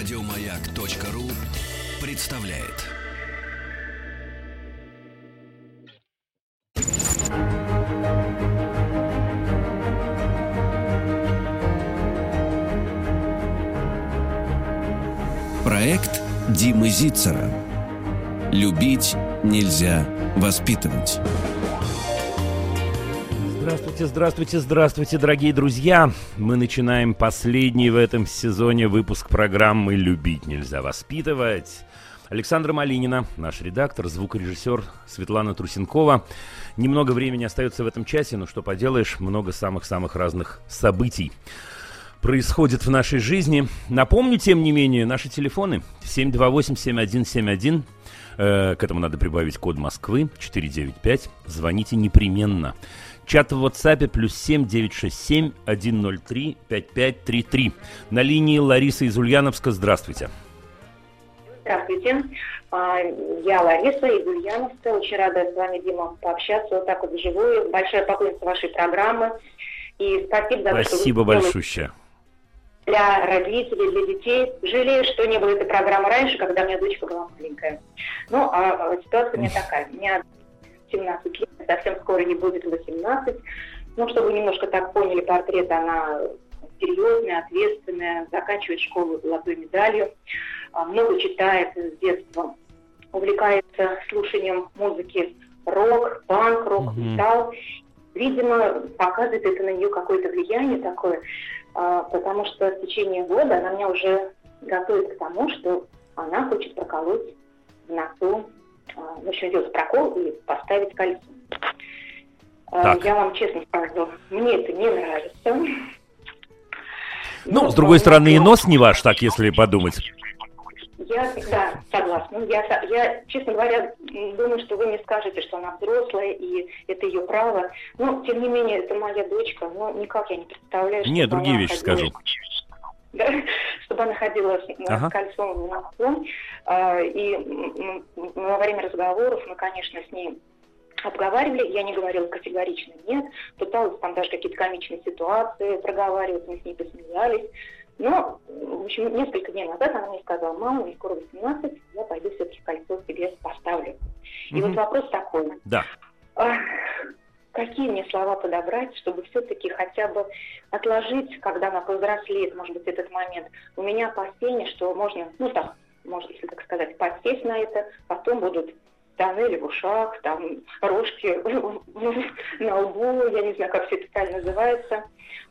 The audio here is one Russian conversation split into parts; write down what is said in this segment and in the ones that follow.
Радиомаяк.ру представляет. Проект Димы Зицера. Любить нельзя воспитывать. Здравствуйте, здравствуйте, здравствуйте, дорогие друзья! Мы начинаем последний в этом сезоне выпуск программы «Любить нельзя воспитывать». Александра Малинина, наш редактор, звукорежиссер Светлана Трусенкова. Немного времени остается в этом часе, но что поделаешь, много самых-самых разных событий происходит в нашей жизни. Напомню, тем не менее, наши телефоны 728-7171. Э, к этому надо прибавить код Москвы 495. Звоните непременно. Чат в WhatsApp плюс 7 967 103 5533. На линии Лариса из Ульяновска. Здравствуйте. Здравствуйте. А, я Лариса из Ульяновска. Очень рада с вами, Дима, пообщаться вот так вот вживую. Большая поклонница вашей программы. И спасибо за Спасибо большое. Для родителей, для детей. Жалею, что не было этой программы раньше, когда у меня дочка была маленькая. Ну, а, а ситуация у меня такая. У меня 17 лет, совсем скоро не будет 18. Ну, чтобы немножко так поняли портрет, она серьезная, ответственная, заканчивает школу золотой медалью, а, много читает с детства, увлекается слушанием музыки рок, панк, рок, металл. Видимо, показывает это на нее какое-то влияние такое, а, потому что в течение года она меня уже готовит к тому, что она хочет проколоть в носу а, в общем, сделать прокол и поставить кольцо. А, так. Я вам честно скажу, мне это не нравится. Ну, Но, с другой стороны, и нос не ваш, так если подумать. Я, да, согласна. Я, я, честно говоря, думаю, что вы не скажете, что она взрослая, и это ее право. Но, тем не менее, это моя дочка, но никак я не представляю, что Нет, другие вещи ходила... скажу. Да, чтобы она ходила с ага. кольцом в носу. А, и во время разговоров мы, конечно, с ней обговаривали, я не говорила категорично нет, пыталась там даже какие-то комичные ситуации проговаривать, мы с ней посмеялись. Но, в общем, несколько дней назад она мне сказала, мама, мне скоро 18, я пойду все-таки кольцо себе поставлю. И mm вот вопрос такой. Да. А, какие мне слова подобрать, чтобы все-таки хотя бы отложить, когда она повзрослеет, может быть, этот момент. У меня опасение, что можно, ну так, можно, если так сказать, подсесть на это, потом будут тоннели в ушах, там рожки на лбу, я не знаю, как все это правильно называется.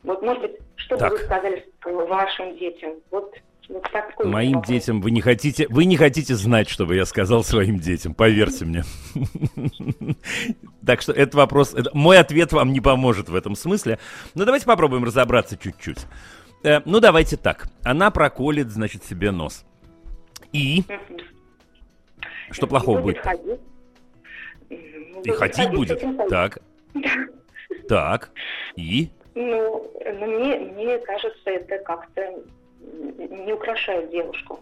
Вот, может быть, что бы вы сказали вашим детям? Вот вот такой Моим вопрос. детям вы не хотите, вы не хотите знать, что бы я сказал своим детям, поверьте мне. Так что этот вопрос, мой ответ вам не поможет в этом смысле. Но давайте попробуем разобраться чуть-чуть. Э, ну давайте так, она проколет, значит, себе нос. И что плохого будет? И ходить будет. Так. Так. И? Ну, ну мне, мне кажется, это как-то не украшает девушку.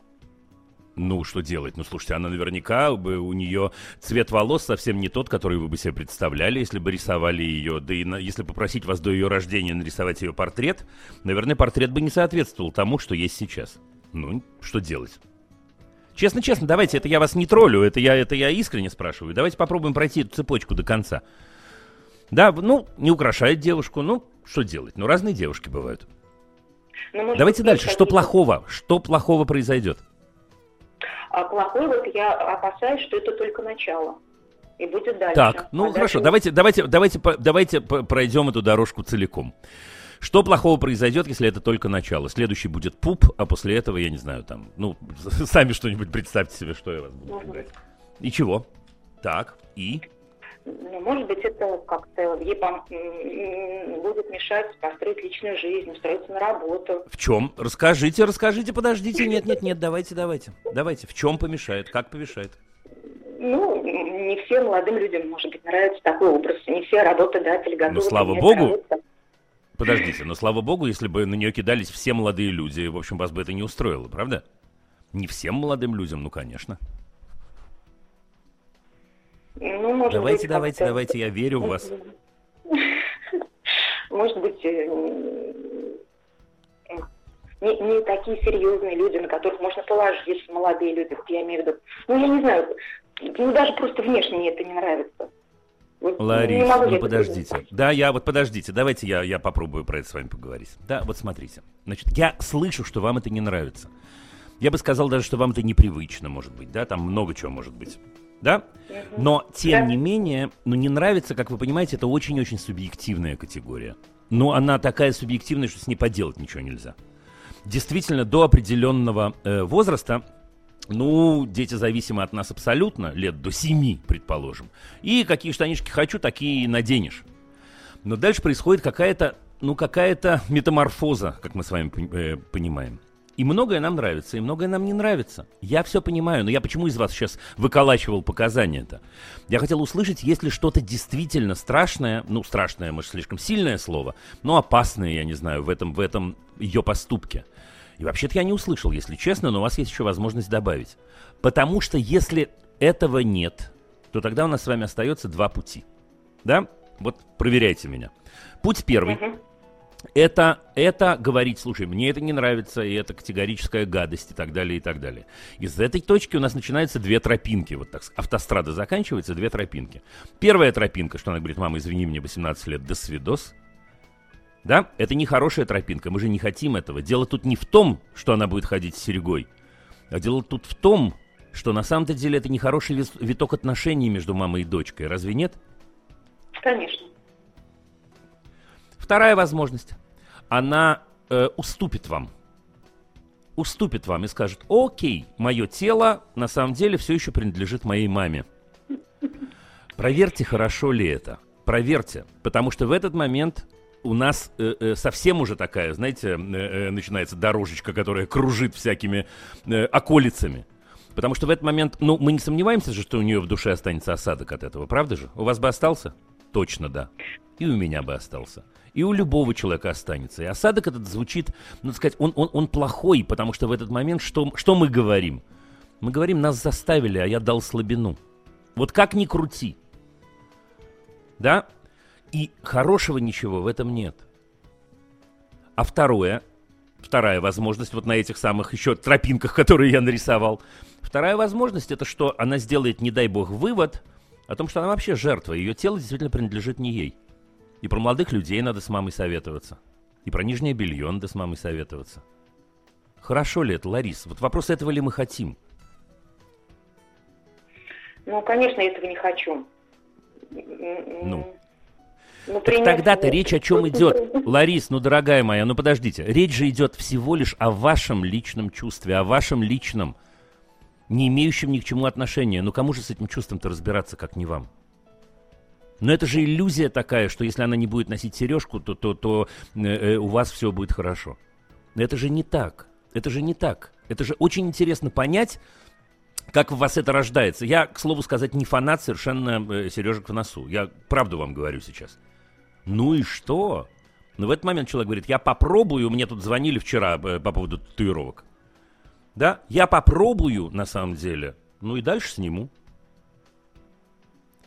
Ну, что делать? Ну, слушайте, она наверняка бы у нее цвет волос совсем не тот, который вы бы себе представляли, если бы рисовали ее. Да и на, если попросить вас до ее рождения нарисовать ее портрет, наверное, портрет бы не соответствовал тому, что есть сейчас. Ну, что делать? Честно-честно, давайте, это я вас не троллю, это я, это я искренне спрашиваю. Давайте попробуем пройти эту цепочку до конца. Да, ну, не украшает девушку, ну, что делать? Ну, разные девушки бывают. Ну, Давайте дальше. Что плохого? Что плохого произойдет? А плохое, вот я опасаюсь, что это только начало. И будет дальше. Так, ну а хорошо, дальше... давайте, давайте, давайте, давайте пройдем эту дорожку целиком. Что плохого произойдет, если это только начало? Следующий будет пуп, а после этого, я не знаю, там, ну, сами что-нибудь представьте себе, что я вас буду угу. И чего? Так, и? Ну, может быть, это как-то ей будет мешать построить личную жизнь, устроиться на работу. В чем? Расскажите, расскажите, подождите. Нет, нет, нет, давайте, давайте. Давайте. В чем помешает? Как помешает? Ну, не всем молодым людям, может быть, нравится такой образ. Не все работодатели готовы. Ну, слава богу. Подождите, но слава богу, если бы на нее кидались все молодые люди, в общем, вас бы это не устроило, правда? Не всем молодым людям, ну, конечно. Ну, может давайте, быть, давайте, давайте, я верю в вас. Может быть, э, не, не такие серьезные люди, на которых можно положиться, молодые люди, вот я имею в виду. Ну, я не знаю, ну, даже просто внешне мне это не нравится. Вот Ларис, ну подождите. Сказать. Да, я вот подождите, давайте я, я попробую про это с вами поговорить. Да, вот смотрите. Значит, я слышу, что вам это не нравится. Я бы сказал даже, что вам это непривычно, может быть, да, там много чего может быть. Да? Но, тем да. не менее, ну, не нравится, как вы понимаете, это очень-очень субъективная категория. Но она такая субъективная, что с ней поделать ничего нельзя. Действительно, до определенного э, возраста ну, дети зависимы от нас абсолютно, лет до семи, предположим. И какие штанишки хочу, такие и наденешь. Но дальше происходит какая-то, ну, какая-то метаморфоза, как мы с вами э, понимаем. И многое нам нравится, и многое нам не нравится. Я все понимаю, но я почему из вас сейчас выколачивал показания-то? Я хотел услышать, есть ли что-то действительно страшное, ну, страшное, может, слишком сильное слово, но опасное, я не знаю, в этом, в этом ее поступке. И вообще-то я не услышал, если честно, но у вас есть еще возможность добавить. Потому что если этого нет, то тогда у нас с вами остается два пути. Да? Вот проверяйте меня. Путь первый. Uh-huh. Это, это говорить, слушай, мне это не нравится, и это категорическая гадость, и так далее, и так далее. Из этой точки у нас начинаются две тропинки. Вот так, автострада заканчивается, две тропинки. Первая тропинка, что она говорит, мама, извини, мне 18 лет, до свидос. Да? Это не хорошая тропинка, мы же не хотим этого. Дело тут не в том, что она будет ходить с серьгой, а дело тут в том, что на самом-то деле это нехороший виток отношений между мамой и дочкой. Разве нет? Конечно. Вторая возможность. Она э, уступит вам. Уступит вам и скажет, окей, мое тело на самом деле все еще принадлежит моей маме. Проверьте, хорошо ли это. Проверьте, потому что в этот момент у нас э, э, совсем уже такая, знаете, э, э, начинается дорожечка, которая кружит всякими э, околицами. Потому что в этот момент, ну, мы не сомневаемся же, что у нее в душе останется осадок от этого, правда же? У вас бы остался? Точно да. И у меня бы остался. И у любого человека останется. И осадок этот звучит, ну, сказать, он, он, он плохой, потому что в этот момент что, что мы говорим? Мы говорим, нас заставили, а я дал слабину. Вот как ни крути. Да? И хорошего ничего в этом нет. А второе, вторая возможность, вот на этих самых еще тропинках, которые я нарисовал, вторая возможность, это что она сделает, не дай бог, вывод о том, что она вообще жертва, ее тело действительно принадлежит не ей. И про молодых людей надо с мамой советоваться. И про нижнее белье надо с мамой советоваться. Хорошо ли это, Ларис? Вот вопрос, этого ли мы хотим? Ну, конечно, этого не хочу. Ну? Ну, так тогда-то речь о чем идет? Ларис, ну, дорогая моя, ну подождите. Речь же идет всего лишь о вашем личном чувстве, о вашем личном, не имеющем ни к чему отношения. Ну кому же с этим чувством-то разбираться, как не вам? Но это же иллюзия такая, что если она не будет носить сережку, то, то, то э, э, у вас все будет хорошо. Это же не так. Это же не так. Это же очень интересно понять, как в вас это рождается. Я, к слову сказать, не фанат совершенно э, сережек в носу. Я правду вам говорю сейчас. Ну и что? Но в этот момент человек говорит, я попробую, мне тут звонили вчера э, по поводу татуировок. Да, я попробую на самом деле, ну и дальше сниму.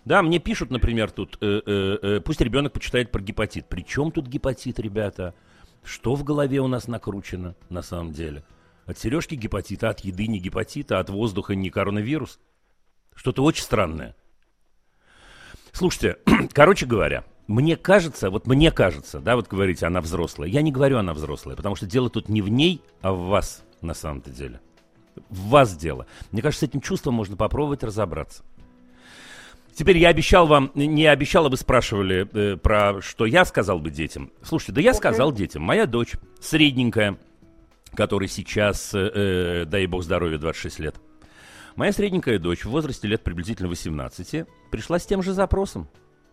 Да, мне пишут, например, тут, э, э, э, пусть ребенок почитает про гепатит. При чем тут гепатит, ребята? Что в голове у нас накручено на самом деле? От сережки гепатита, от еды не гепатита, от воздуха не коронавирус? Что-то очень странное. Слушайте, короче говоря, мне кажется, вот мне кажется, да, вот говорите, она взрослая. Я не говорю, она взрослая, потому что дело тут не в ней, а в вас на самом-то деле. В вас дело. Мне кажется, с этим чувством можно попробовать разобраться. Теперь я обещал вам, не обещал, а вы спрашивали э, про что я сказал бы детям. Слушайте, да я сказал детям. Моя дочь, средненькая, которой сейчас, э, э дай бог здоровья, 26 лет. Моя средненькая дочь в возрасте лет приблизительно 18 пришла с тем же запросом.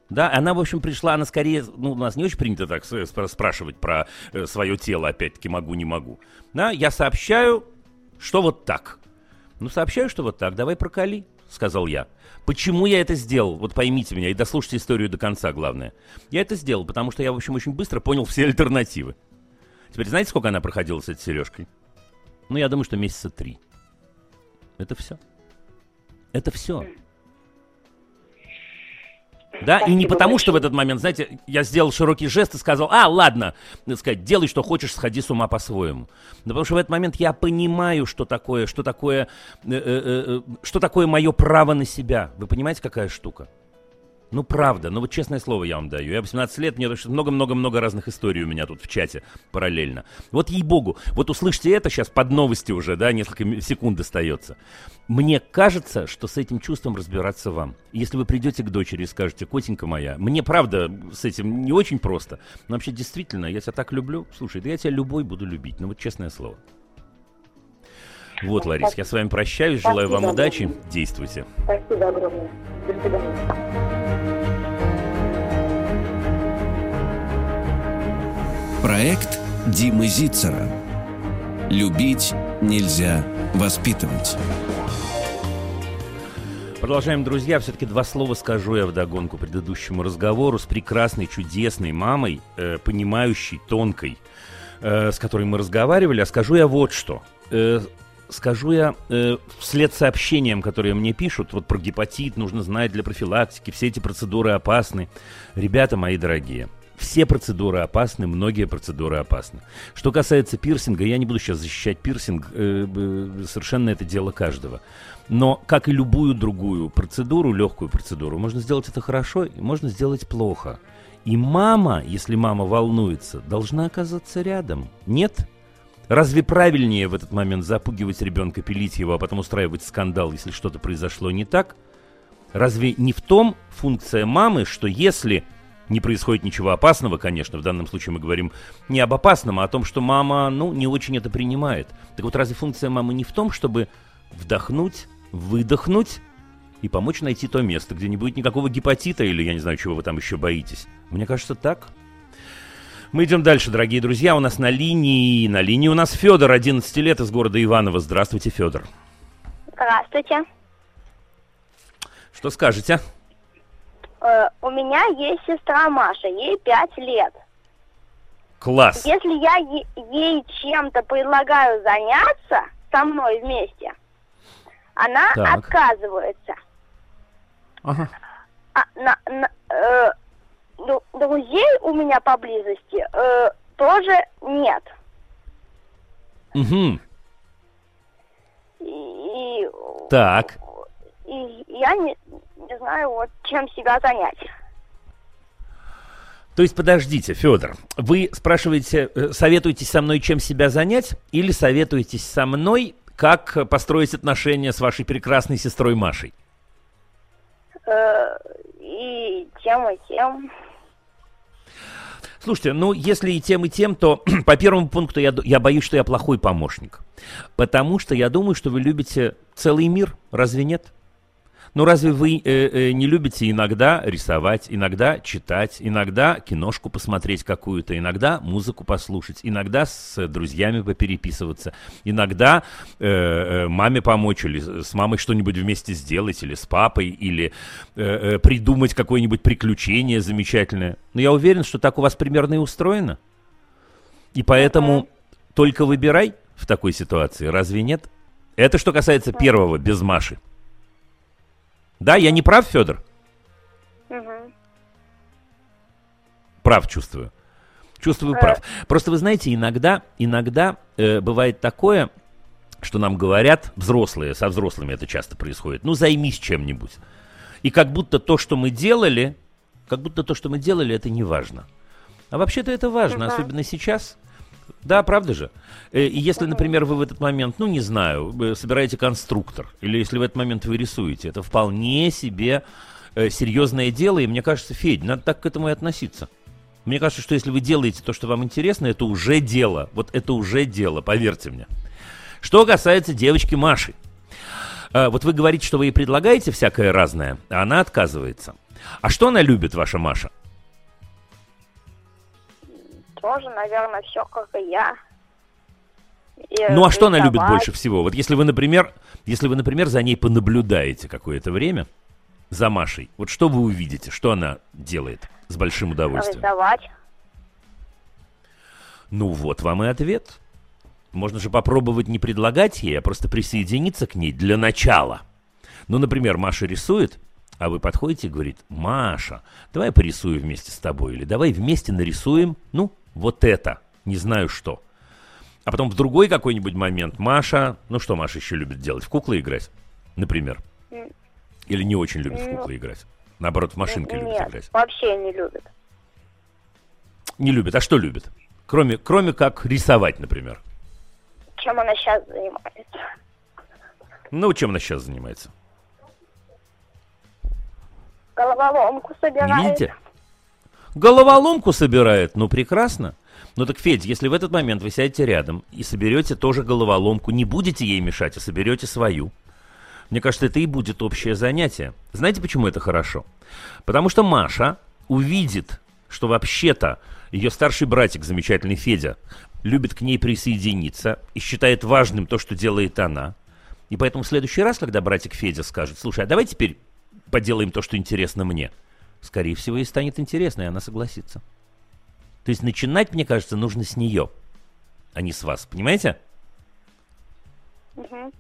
Да, она, в общем, пришла, она скорее, ну, у нас не очень принято так спрашивать про э, свое тело, опять-таки, могу, не могу. Да, я сообщаю, что вот так. Ну, сообщаю, что вот так, давай проколи, сказал я. Почему я это сделал? Вот поймите меня и дослушайте историю до конца, главное. Я это сделал, потому что я, в общем, очень быстро понял все альтернативы. Теперь знаете, сколько она проходила с этой сережкой? Ну, я думаю, что месяца три. Это все. Это все. Да, и не потому, что в этот момент, знаете, я сделал широкий жест и сказал, а, ладно, так сказать, делай, что хочешь, сходи с ума по-своему. Но потому что в этот момент я понимаю, что такое, что такое, э, э, э, что такое мое право на себя. Вы понимаете, какая штука? Ну, правда, ну вот честное слово я вам даю. Я 18 лет, мне много-много-много разных историй у меня тут в чате параллельно. Вот ей-богу, вот услышьте это сейчас под новости уже, да, несколько секунд остается. Мне кажется, что с этим чувством разбираться вам. Если вы придете к дочери и скажете, котенька моя, мне правда с этим не очень просто, но вообще действительно, я тебя так люблю, слушай, да я тебя любой буду любить, ну вот честное слово. Вот, Ларис, я с вами прощаюсь, желаю вам Спасибо удачи, огромное. действуйте. Спасибо огромное. До свидания. Проект Димы Зицера. Любить нельзя воспитывать. Продолжаем, друзья. Все-таки два слова скажу я вдогонку предыдущему разговору с прекрасной, чудесной мамой, э, понимающей, тонкой, э, с которой мы разговаривали. А скажу я вот что. Э, скажу я э, вслед сообщениям, которые мне пишут, вот про гепатит нужно знать для профилактики, все эти процедуры опасны. Ребята мои дорогие, все процедуры опасны, многие процедуры опасны. Что касается пирсинга, я не буду сейчас защищать пирсинг, э, совершенно это дело каждого. Но, как и любую другую процедуру, легкую процедуру, можно сделать это хорошо можно сделать плохо. И мама, если мама волнуется, должна оказаться рядом. Нет? Разве правильнее в этот момент запугивать ребенка, пилить его, а потом устраивать скандал, если что-то произошло не так? Разве не в том функция мамы, что если не происходит ничего опасного, конечно, в данном случае мы говорим не об опасном, а о том, что мама, ну, не очень это принимает. Так вот, разве функция мамы не в том, чтобы вдохнуть, выдохнуть и помочь найти то место, где не будет никакого гепатита или я не знаю, чего вы там еще боитесь? Мне кажется, так. Мы идем дальше, дорогие друзья. У нас на линии, на линии у нас Федор, 11 лет, из города Иваново. Здравствуйте, Федор. Здравствуйте. Что скажете? Э, у меня есть сестра Маша, ей пять лет. Класс. Если я ей чем-то предлагаю заняться со мной вместе, она Так. отказывается. Ага. А на- на- э, ду- друзей у меня поблизости э, тоже нет. Угу. И, Так. и я не, не знаю, вот чем себя занять. То есть, подождите, Федор, вы спрашиваете, э, советуетесь со мной, чем себя занять, или советуетесь со мной, как построить отношения с вашей прекрасной сестрой Машей? Э, и тем, и тем. Слушайте, ну, если и тем, и тем, то по первому пункту я, я боюсь, что я плохой помощник. Потому что я думаю, что вы любите целый мир. Разве нет? Ну, разве вы э, э, не любите иногда рисовать, иногда читать, иногда киношку посмотреть какую-то, иногда музыку послушать, иногда с друзьями попереписываться, иногда э, э, маме помочь или с мамой что-нибудь вместе сделать, или с папой, или э, э, придумать какое-нибудь приключение замечательное. Но я уверен, что так у вас примерно и устроено. И поэтому только выбирай в такой ситуации, разве нет? Это что касается первого, без Маши. Да, я не прав, Федор? Мгм. Прав чувствую. Чувствую прав. Просто вы знаете, иногда, иногда э, бывает такое, что нам говорят взрослые, со взрослыми это часто происходит, ну займись чем-нибудь. И как будто то, что мы делали, как будто то, что мы делали, это не важно. А вообще-то это важно, Мгм. особенно сейчас. Да, правда же? Э, И если, например, вы в этот момент, ну, не знаю, собираете конструктор, или если в этот момент вы рисуете, это вполне себе э, серьезное дело, и мне кажется, Федь, надо так к этому и относиться. Мне кажется, что если вы делаете то, что вам интересно, это уже дело. Вот это уже дело, поверьте мне. Что касается девочки Маши. Э, Вот вы говорите, что вы ей предлагаете всякое разное, а она отказывается. А что она любит, ваша Маша? Тоже, наверное, все как и я. И Ну а что она любит больше всего? Вот если вы, например, если вы, например, за ней понаблюдаете какое-то время, за Машей, вот что вы увидите, что она делает с большим удовольствием? Рисовать. Ну вот вам и ответ. Можно же попробовать не предлагать ей, а просто присоединиться к ней для начала. Ну, например, Маша рисует, А вы подходите и говорите, Маша, давай порисую вместе с тобой, или давай вместе нарисуем, ну, вот это, не знаю что. А потом в другой какой-нибудь момент Маша, ну что Маша еще любит делать, в куклы играть, например. Или не очень любит в куклы играть. Наоборот, в машинки любит Нет, играть. вообще не любит. Не любит. А что любит? Кроме, кроме как рисовать, например. Чем она сейчас занимается? Ну, чем она сейчас занимается? Головоломку собирает. Не видите? Головоломку собирает. Ну, прекрасно. Ну так, Федь, если в этот момент вы сядете рядом и соберете тоже головоломку, не будете ей мешать, а соберете свою, мне кажется, это и будет общее занятие. Знаете, почему это хорошо? Потому что Маша увидит, что вообще-то ее старший братик, замечательный Федя, любит к ней присоединиться и считает важным то, что делает она. И поэтому в следующий раз, когда братик Федя скажет, слушай, а давай теперь поделаем то, что интересно мне, скорее всего, ей станет интересно, и она согласится. То есть начинать, мне кажется, нужно с нее, а не с вас. Понимаете? Мгм.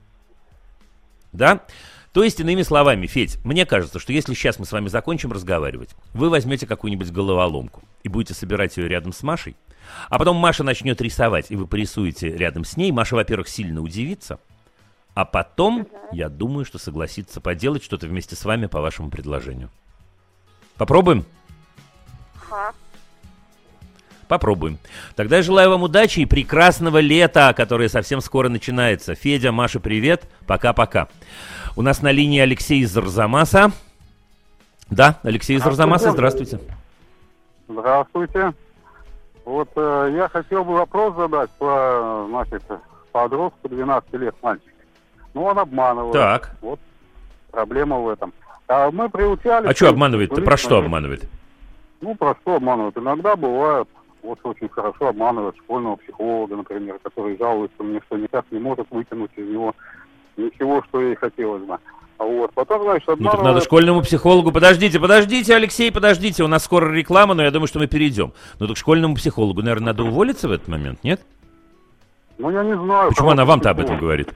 Да? То есть, иными словами, Федь, мне кажется, что если сейчас мы с вами закончим разговаривать, вы возьмете какую-нибудь головоломку и будете собирать ее рядом с Машей, а потом Маша начнет рисовать, и вы порисуете рядом с ней. Маша, во-первых, сильно удивится, а потом, я думаю, что согласится поделать что-то вместе с вами по вашему предложению. Попробуем? Ага. Попробуем. Тогда я желаю вам удачи и прекрасного лета, которое совсем скоро начинается. Федя, Маша, привет. Пока-пока. У нас на линии Алексей из Арзамаса. Да, Алексей из Арзамаса, здравствуйте. Здравствуйте. Вот э, я хотел бы вопрос задать по, значит, подростку 12 лет мальчик. Ну, он обманывает. Так. Вот проблема в этом. А мы приучали... А что обманывает-то? Говорит, Про что обманывает? Ну, про что обманывают? Иногда бывает, вот очень хорошо обманывают школьного психолога, например, который жалуется мне, что никак не может вытянуть из него ничего, что ей хотелось бы. А вот потом, значит, Ну так надо школьному психологу. Подождите, подождите, Алексей, подождите. У нас скоро реклама, но я думаю, что мы перейдем. Ну так школьному психологу, наверное, надо уволиться в этот момент, нет? Ну, я не знаю. Почему она вам-то об этом говорит?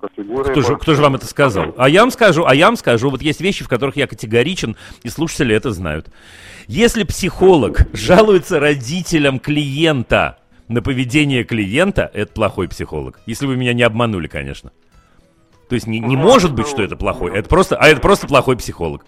Категория Кто же, кто же вам это сказал? А я вам скажу, а я вам скажу, вот есть вещи, в которых я категоричен, и слушатели это знают. Если психолог жалуется родителям клиента на поведение клиента, это плохой психолог. Если вы меня не обманули, конечно. То есть не, не может быть, что это плохой, это просто, а это просто плохой психолог.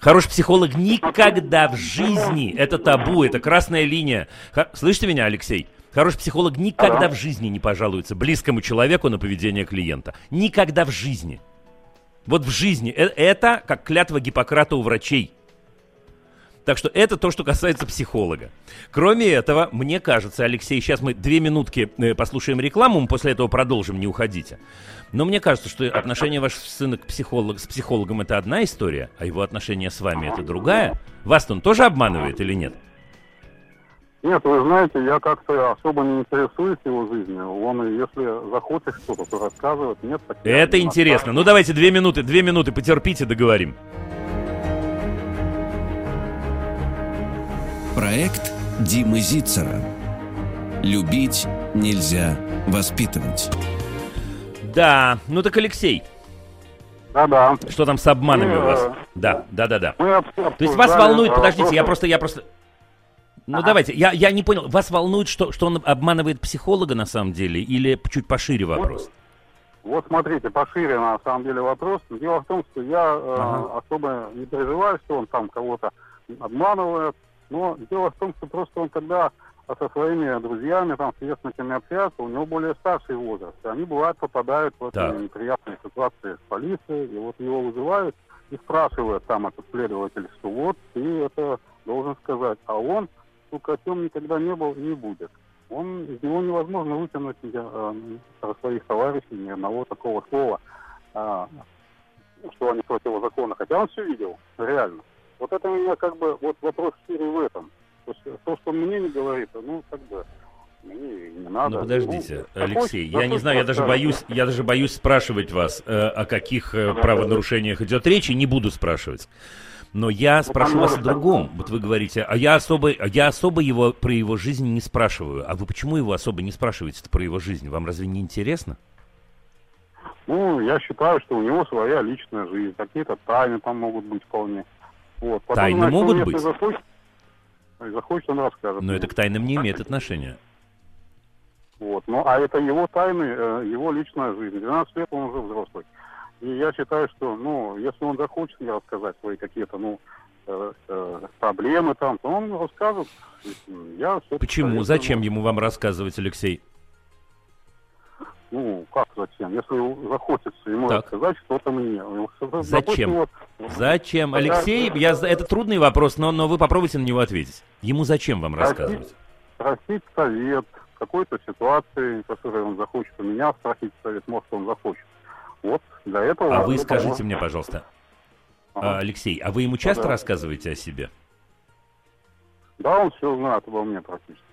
Хороший психолог никогда в жизни, это табу, это красная линия. Слышите меня, Алексей? Хороший психолог никогда в жизни не пожалуется близкому человеку на поведение клиента. Никогда в жизни. Вот в жизни. Э- Это как клятва Гиппократа у врачей. Так что это то, что касается психолога. Кроме этого, мне кажется, Алексей, сейчас мы две минутки э, послушаем рекламу, мы после этого продолжим, не уходите. Но мне кажется, что отношение вашего сына к психолог, с психологом это одна история, а его отношение с вами это другая. Вас-то он тоже обманывает или нет? Нет, вы знаете, я как-то особо не интересуюсь его жизнью. Он, если захочет что-то, то рассказывает. Нет, так я Это не интересно. Ну давайте две минуты, две минуты потерпите, договорим. Проект Димы Зицера. Любить нельзя воспитывать. Да, ну так Алексей, Да-да. что там с обманами у вас? Э, Да, да, да, да. Мы То есть вас волнует, э, подождите, я вопрос- просто, я просто... Ну давайте, я, я не понял, вас волнует, что, что он обманывает психолога на самом деле, или чуть пошире вопрос? Вот смотрите, пошире на самом деле вопрос. Дело в том, что я э, Ага. особо не переживаю, что он там кого-то обманывает. Но дело в том, что просто он когда со своими друзьями, там, сверстниками общается, у него более старший возраст. И они, бывают, попадают в Так. эти неприятные ситуации с полицией, и вот его вызывают и спрашивают там этот следователь, что вот ты это должен сказать. А он, сука, тем никогда не был и не будет. Он, из него невозможно вытянуть э, своих товарищей ни одного такого слова, а, что они противозаконны. Хотя он все видел, реально. Вот это у меня как бы, вот вопрос шире в этом. То, есть, то, что он мне не говорит, ну, как бы, мне не надо. Ну подождите, Ну, Алексей, захочет- я не знаю, я даже боюсь, я даже боюсь спрашивать вас, э, о каких э, правонарушениях идет речь, и не буду спрашивать. Но я спрошу вас о другом. Вот вы говорите, а я особо, я особо его про его жизнь не спрашиваю. А вы почему его особо не спрашиваете про его жизнь? Вам разве не интересно? Ну, я считаю, что у него своя личная жизнь, какие-то тайны там могут быть вполне. Вот. Потом, Тайны значит, могут быть? Захочет, захочет, он расскажет. Но это к тайнам не имеет отношения. Вот. Ну, а это его тайны, э, его личная жизнь. 12 лет он уже взрослый. И я считаю, что, ну, если он захочет мне рассказать свои какие-то, ну, э, э, проблемы там, то он расскажет. Я Почему? советую Зачем ему- вам рассказывать, Алексей? Ну, как зачем? Если захочется ему Так. рассказать что-то мне. Ну, допустим, Зачем? вот, Зачем? Алексей, я, это трудный вопрос, но, но вы попробуйте на него ответить. Ему зачем вам Прости. рассказывать? спросить совет какой-то ситуации, в которой он захочет у меня спросить совет, может, он захочет. Вот для этого... А вы скажите мне, пожалуйста, Ага. а, Алексей, а вы ему часто Да. рассказываете о себе? Да, он все знает обо мне практически.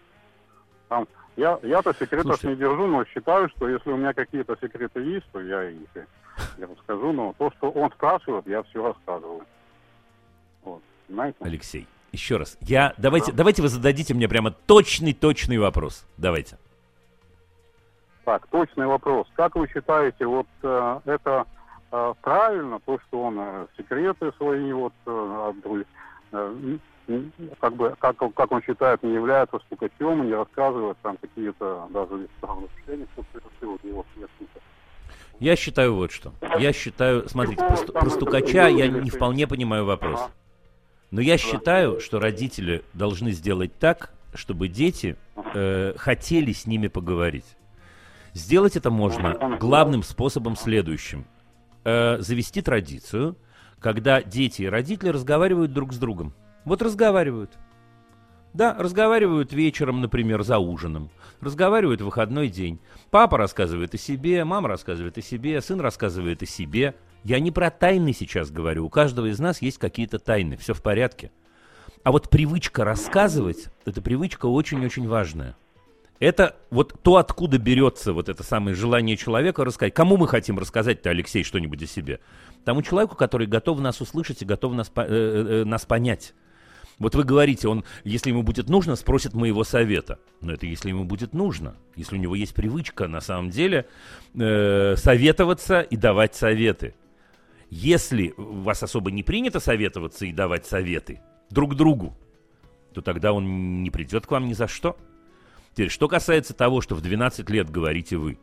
Там, я, я-то секретов Слушайте. не держу, но считаю, что если у меня какие-то секреты есть, то я их я расскажу, но то, что он спрашивает, я все рассказываю. Вот, понимаете? Алексей, еще раз. Я, давайте, давайте вы зададите мне прямо точный-точный вопрос. Давайте. Так, точный вопрос. Как вы считаете, вот э, это э, правильно, то, что он э, секреты свои вот э, от э, как бы, как, как он считает, не является стукачом и не рассказывает там какие-то даже правонарушения, что совершил его сверстника. Я считаю вот что. Я считаю, смотрите, про, про стукача я не вполне понимаю вопрос. Но я считаю, что родители должны сделать так, чтобы дети э, хотели с ними поговорить. Сделать это можно главным способом следующим. Э, завести традицию, когда дети и родители разговаривают друг с другом. Вот разговаривают. Да, разговаривают вечером, например, за ужином. Разговаривают в выходной день. Папа рассказывает о себе, мама рассказывает о себе, сын рассказывает о себе. Я не про тайны сейчас говорю. У каждого из нас есть какие-то тайны. Все в порядке. А вот привычка рассказывать, эта привычка очень-очень важная. Это вот то, откуда берется вот это самое желание человека рассказать. Кому мы хотим рассказать-то, Алексей, что-нибудь о себе? Тому человеку, который готов нас услышать и готов нас, по- э, э, нас понять. Вот вы говорите, он, если ему будет нужно, спросит моего совета. Но это если ему будет нужно. Если у него есть привычка, на самом деле, э, советоваться и давать советы. Если у вас особо не принято советоваться и давать советы друг другу, то тогда он не придет к вам ни за что. Теперь, что касается того, что в 12 лет, говорите вы,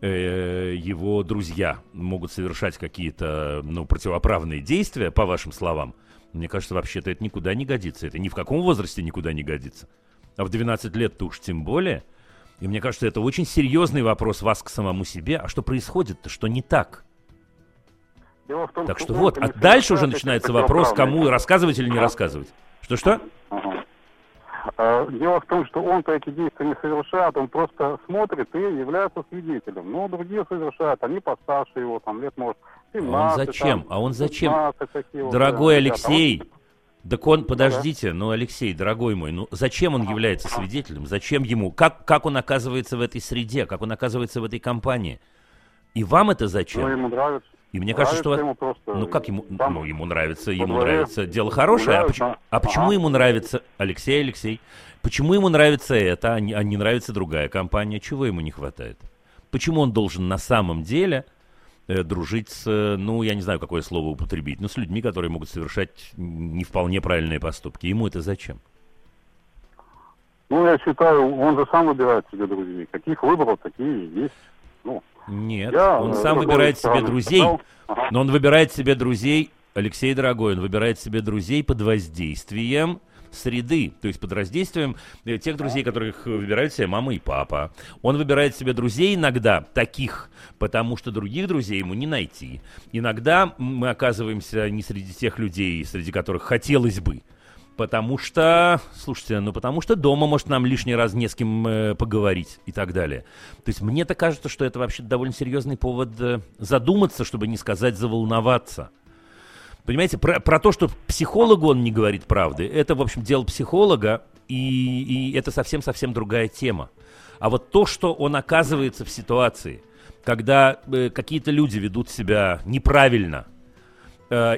э, его друзья могут совершать какие-то ну, противоправные действия, по вашим словам, мне кажется, вообще-то это никуда не годится. Это ни в каком возрасте никуда не годится. А в 12 лет-то уж тем более. И мне кажется, это очень серьезный вопрос вас к самому себе. А что происходит-то, что не так? Дело в том, Так что он вот, а дальше уже начинается вопрос, кому рассказывать или не рассказывать. Что-что? Ага. А, Дело в том, что он-то эти действия не совершает, он просто смотрит и является свидетелем. Но другие совершают, они постарше его, там лет, может, 17. зачем? там, А он зачем? 15 такие вот, Дорогой да, ребята. А он- Алексей, так он, подождите, ну, Алексей, дорогой мой, ну, зачем он является свидетелем? Зачем ему? Как, как он оказывается в этой среде? Как он оказывается в этой компании? И вам это Ну, зачем? ему нравится. И мне кажется, что... Ему просто, Ну, как ему... там Ну, ему нравится, во ему дворе нравится дело хорошее. А гуляют, почему, да. а почему Ага. ему нравится... Алексей, Алексей, почему ему нравится это, а не, а не нравится другая компания? Чего ему не хватает? Почему он должен на самом деле э, дружить с, э, ну, я не знаю, какое слово употребить, но с людьми, которые могут совершать не вполне правильные поступки. Ему это зачем? Ну, я считаю, он же сам выбирает себе друзей. Каких выбрал, такие и есть. Ну, Нет, я, он э, сам выбирает себе друзей, ага. но он выбирает себе друзей, Алексей дорогой, он выбирает себе друзей под воздействием среды, то есть под воздействием э, тех друзей, которых выбирают себе мама и папа. Он выбирает себе друзей иногда таких, потому что других друзей ему не найти. Иногда мы оказываемся не среди тех людей, среди которых хотелось бы. Потому что, слушайте, ну потому что дома, может, нам лишний раз не с кем э, поговорить и так далее. То есть мне-то кажется, что это вообще довольно серьезный повод э, задуматься, чтобы не сказать заволноваться. Понимаете, про, про то, что психологу он не говорит правды, это, в общем, дело психолога, и, и это совсем-совсем другая тема. А вот то, что он оказывается в ситуации, когда э, какие-то люди ведут себя неправильно,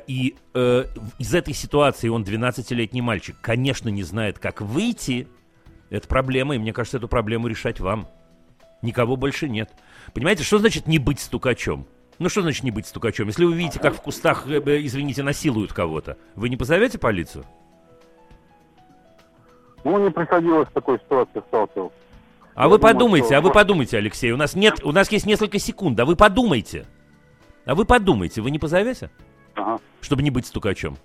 и э, из этой ситуации он 12-летний мальчик, конечно, не знает, как выйти, это проблема, и мне кажется, эту проблему решать вам. Никого больше нет. Понимаете, что значит не быть стукачом? Ну что значит не быть стукачом? Если вы видите, как в кустах, э, э, извините, насилуют кого-то, вы не позовете полицию? Ну, не приходилось в такой ситуации сталкиваться. А Я вы думаю, подумайте, что- а вы подумайте, Алексей. У нас нет, у нас есть несколько секунд. А вы подумайте. А вы подумайте, вы не позовете, Ага. чтобы не быть стукачом?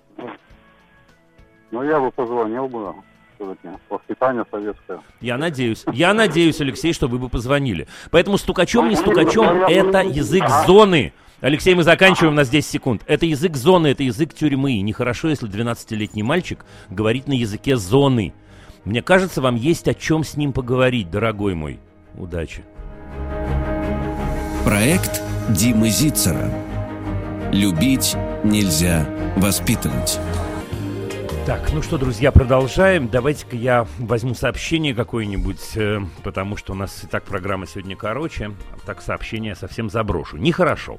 Ну, я бы позвонил бы, все-таки, воспитание советское. Я надеюсь. Я надеюсь, Алексей, что вы бы позвонили. Поэтому стукачом, не стукачом, это язык зоны. Алексей, мы заканчиваем на 10 секунд. Это язык зоны, это язык тюрьмы. И нехорошо, если 12-летний мальчик говорит на языке зоны. Мне кажется, вам есть о чем с ним поговорить, дорогой мой. Удачи. Проект Димы Зицера. Любить нельзя воспитывать. Так, ну что, друзья, продолжаем. Давайте-ка я возьму сообщение какое-нибудь, э, потому что у нас и так программа сегодня короче. Так сообщение совсем заброшу. Нехорошо.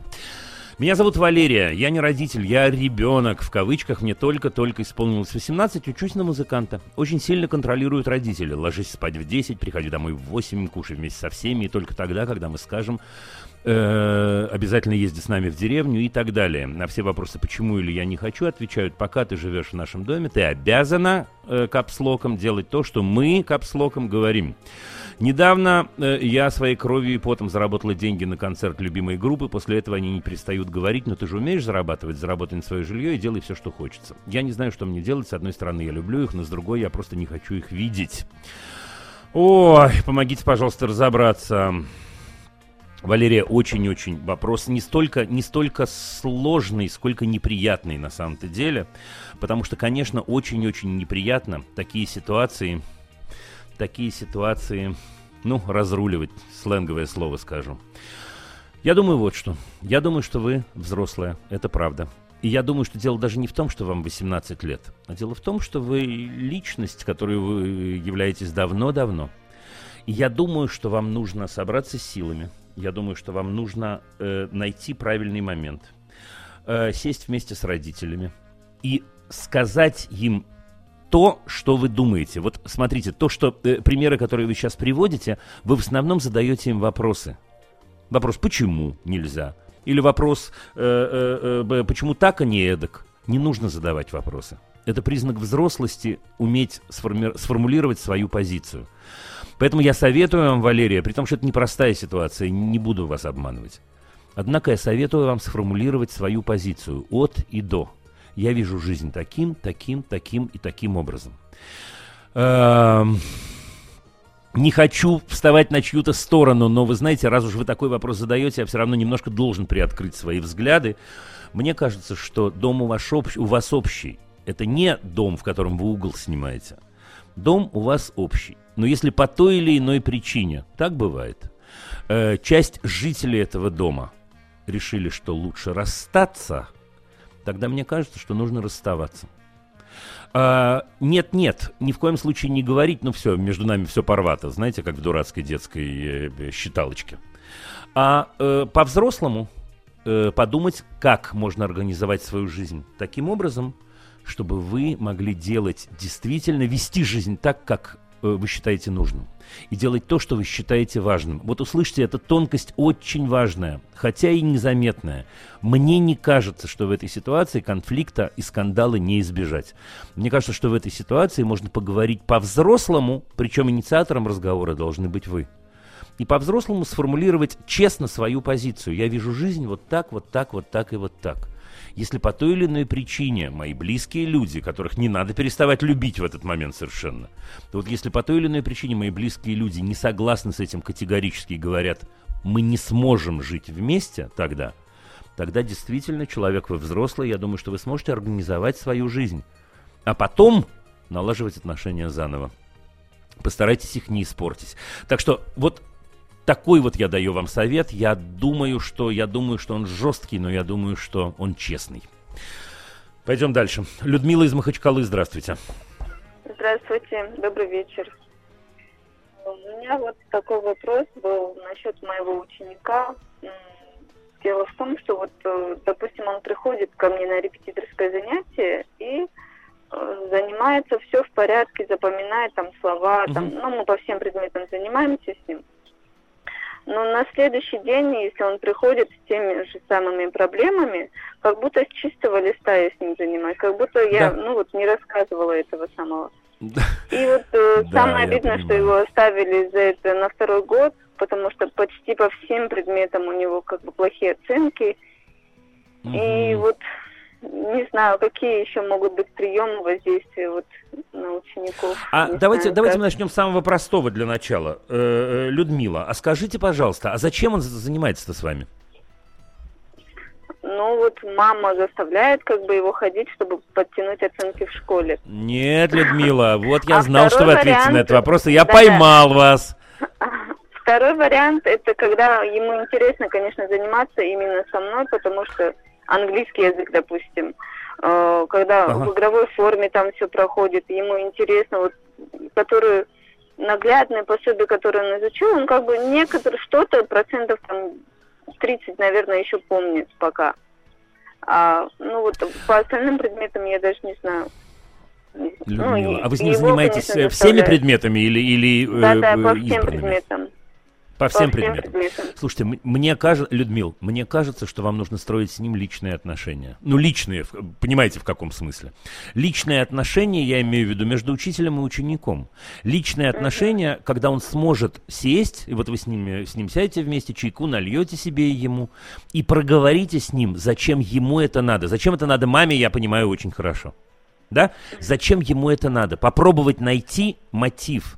Меня зовут Валерия, я не родитель, я ребенок. В кавычках мне только-только исполнилось 18, учусь на музыканта. Очень сильно контролируют родители. Ложись спать в 10, приходи домой в 8, кушай вместе со всеми. И только тогда, когда мы скажем, э, обязательно езди с нами в деревню и так далее. На все вопросы, почему или я не хочу, отвечают, пока ты живешь в нашем доме, ты обязана э, капслоком делать то, что мы капслоком говорим. Недавно э, я своей кровью и потом заработала деньги на концерт любимой группы. После этого они не перестают говорить, но ты же умеешь зарабатывать, заработай на свое жилье и делай все, что хочется. Я не знаю, что мне делать. С одной стороны, я люблю их, но с другой, я просто не хочу их видеть. Ой, помогите, пожалуйста, разобраться. Валерия, очень-очень вопрос не столько, не столько сложный, сколько неприятный на самом-то деле. Потому что, конечно, очень-очень неприятно такие ситуации, такие ситуации, ну, разруливать, сленговое слово скажу. Я думаю вот что. Я думаю, что вы взрослая, это правда. И я думаю, что дело даже не в том, что вам 18 лет, а дело в том, что вы личность, которой вы являетесь давно-давно. И я думаю, что вам нужно собраться с силами. Я думаю, что вам нужно э, найти правильный момент, э, сесть вместе с родителями и сказать им то, что вы думаете. Вот смотрите, то, что э, примеры, которые вы сейчас приводите, вы в основном задаете им вопросы. Вопрос, почему нельзя? Или вопрос, э, э, э, почему так, а не эдак? Не нужно задавать вопросы. Это признак взрослости уметь сформи- сформулировать свою позицию. Поэтому я советую вам, Валерия, при том, что это непростая ситуация, не буду вас обманывать. Однако я советую вам сформулировать свою позицию от и до. Я вижу жизнь таким, таким, таким и таким образом. Эм, Не хочу вставать на чью-то сторону, но вы знаете, раз уж вы такой вопрос задаете, я все равно немножко должен приоткрыть свои взгляды. Мне кажется, что дом у вас, общ- у вас общий. Это не дом, в котором вы угол снимаете. Дом у вас общий. Но если по той или иной причине, так бывает, э, часть жителей этого дома решили, что лучше расстаться, тогда мне кажется, что нужно расставаться. А, Нет-нет, ни в коем случае не говорить, ну все, между нами все порвато, знаете, как в дурацкой детской э, считалочке. А э, по-взрослому э, подумать, как можно организовать свою жизнь таким образом, чтобы вы могли делать действительно, вести жизнь так, как вы считаете нужным. И делать то, что вы считаете важным. Вот услышьте, эта тонкость очень важная, хотя и незаметная. Мне не кажется, что в этой ситуации конфликта и скандала не избежать. Мне кажется, что в этой ситуации можно поговорить по-взрослому, причем инициатором разговора должны быть вы. И по-взрослому сформулировать честно свою позицию. Я вижу жизнь вот так, вот так, вот так и вот так. Если по той или иной причине мои близкие люди, которых не надо переставать любить в этот момент совершенно, то вот если по той или иной причине мои близкие люди не согласны с этим категорически и говорят, мы не сможем жить вместе тогда, тогда действительно человек вы взрослый, я думаю, что вы сможете организовать свою жизнь. А потом налаживать отношения заново. Постарайтесь их не испортить. Так что вот такой вот я даю вам совет. Я думаю, что я думаю, что он жесткий, но я думаю, что он честный. Пойдем дальше. Людмила из Махачкалы, здравствуйте. Здравствуйте, добрый вечер. У меня вот такой вопрос был насчет моего ученика. Дело в том, что вот, э, допустим, он приходит ко мне на репетиторское занятие и э, занимается все в порядке, запоминает там слова, там, ну, мы по всем предметам занимаемся с ним. Но на следующий день, если он приходит с теми же самыми проблемами, как будто с чистого листа я с ним занимаюсь, как будто я, Да. ну вот, не рассказывала этого самого. И вот э, Да, самое обидное, что его оставили за это на второй год, потому что почти по всем предметам у него как бы плохие оценки. И Мгм. вот не знаю, какие еще могут быть приемы воздействия вот на учеников. А Не давайте, знаю, давайте как. мы начнем с самого простого для начала. Э, э, Людмила, а скажите, пожалуйста, а зачем он за- занимается-то с вами? Ну вот мама заставляет как бы его ходить, чтобы подтянуть оценки в школе. Нет, Людмила, вот я А знал, что вы ответите на этот вопрос, и я поймал вас. Второй вариант это когда ему интересно, конечно, заниматься именно со мной, потому что английский язык, допустим, э, когда Ага. в игровой форме там все проходит, ему интересно, вот, которые наглядные пособия, которые он изучил, он как бы некоторые что-то процентов там 30, наверное, еще помнит пока. А, ну вот по остальным предметам я даже не знаю. Ну, Людмила, и- а вы с ним его, занимаетесь конечно, э, всеми предметами или, или э, Да, да, э, по всем избранными? предметам. По всем по всем предметам. предметам. Слушайте, мне кажется, Людмил, мне кажется, что вам нужно строить с ним личные отношения. Ну, личные, понимаете, в каком смысле? Личные отношения, я имею в виду, между учителем и учеником. Личные отношения, когда он сможет сесть, и вот вы с, ними, с ним сядете вместе, чайку нальете себе и ему, и проговорите с ним, зачем ему это надо. Зачем это надо маме, я понимаю очень хорошо. Да? Зачем ему это надо? Попробовать найти мотив.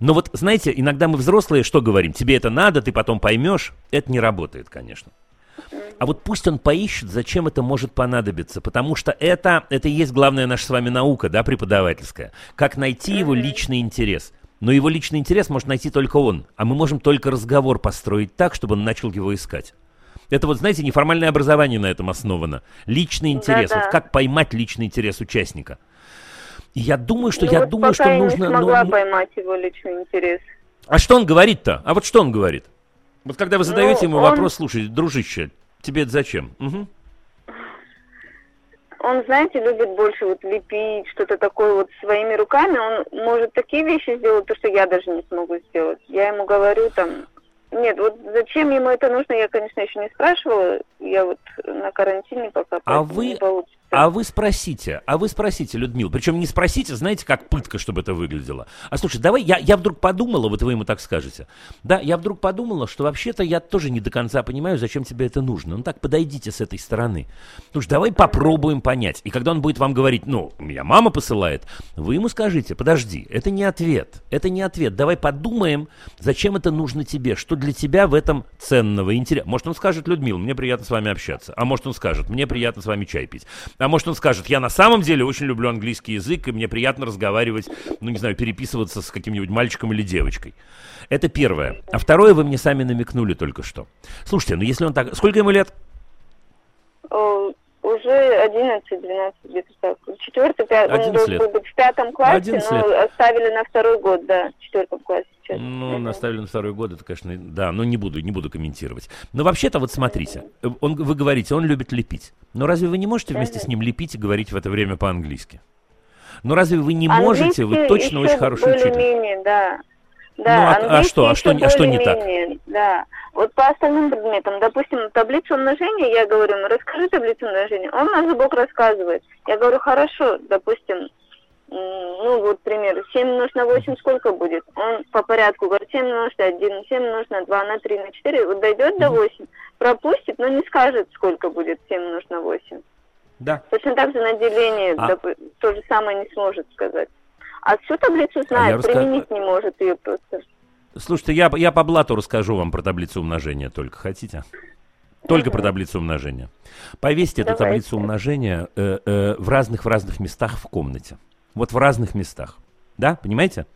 Но вот, знаете, иногда мы взрослые что говорим? Тебе это надо, ты потом поймешь. Это не работает, конечно. А вот пусть он поищет, зачем это может понадобиться, потому что это, это и есть главная наша с вами наука, да, преподавательская. Как найти его личный интерес. Но его личный интерес может найти только он, а мы можем только разговор построить так, чтобы он начал его искать. Это вот, знаете, неформальное образование на этом основано. Личный интерес. Да-да. Вот как поймать личный интерес участника. И я думаю, что Ну я вот думаю, что я нужно. не ну, смогла ну, поймать его личный интерес. а что он говорит-то? А вот что он говорит? Вот когда вы задаете Ну, ему он- вопрос, слушай, дружище, тебе это зачем? Мгм. Он, знаете, любит больше вот лепить, что-то такое вот своими руками. Он может такие вещи сделать, то, что я даже не смогу сделать. Я ему говорю там... Нет, вот зачем ему это нужно, я, конечно, еще не спрашивала. Я вот на карантине пока, А вы- не получится. А вы спросите, а вы спросите, Людмила, причем не спросите, знаете, как пытка, чтобы это выглядело. А слушай, давай, я, я вдруг подумала, вот вы ему так скажете. Да, я вдруг подумала, что вообще-то я тоже не до конца понимаю, зачем тебе это нужно. Ну так, подойдите с этой стороны. Слушай, давай попробуем понять. И когда он будет вам говорить, ну, меня мама посылает, вы ему скажите, подожди, это не ответ, это не ответ. Давай подумаем, зачем это нужно тебе, что для тебя в этом ценного, интересного. Может, он скажет, Людмила, мне приятно с вами общаться. А может, он скажет, мне приятно с вами чай пить. А может, он скажет, я на самом деле очень люблю английский язык, и мне приятно разговаривать, ну, не знаю, переписываться с каким-нибудь мальчиком или девочкой. Это первое. А второе вы мне сами намекнули только что. Слушайте, ну если он так... Сколько ему лет? Уже 11-12 где-то так. Четвертый, пятый, он 11 должен лет. был быть в пятом классе, 11 но лет. оставили на второй год, да, в четвертом классе сейчас. Ну, Мгм. наставили на второй год, это, конечно, да, но не буду, не буду комментировать. Но вообще-то вот смотрите, э, он, вы говорите, он любит лепить. Но разве вы не можете вместе с ним лепить и говорить в это время по-английски? Но разве вы не можете, вы точно очень хороший учитель. более-менее, да. Ну, Да, а- а английский что, а что а что не так? Да. Вот по остальным предметам, допустим, таблицу умножения, я говорю, ему, расскажи таблицу умножения. Он на зубок рассказывает. Я говорю, хорошо, допустим, ну вот пример, 7 умножить на 8 сколько будет? Он по порядку говорит, 7 умножить на 1, 7 умножить на 2, на 3, на 4, вот дойдет до 8, пропустит, но не скажет, сколько будет 7 умножить на 8. Да. Точно так же на деление А- то же самое не сможет сказать. А всю таблицу я знает, раска- применить не может ее просто. Слушайте, я, я по блату расскажу вам про таблицу умножения только. Хотите? Только про таблицу умножения. Повесьте эту Давайте. таблицу умножения э, э, в разных в разных местах в комнате. Вот в разных местах. Да, понимаете?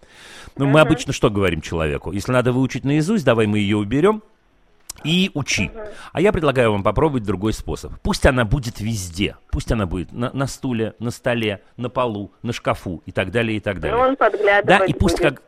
Ну, мы обычно что говорим человеку? Если надо выучить наизусть, давай мы ее уберем и учи. А я предлагаю вам попробовать другой способ. Пусть она будет везде. Пусть она будет на, на стуле, на столе, на полу, на шкафу и так далее, и так далее. Но он подглядывать Да, и пусть будет. как...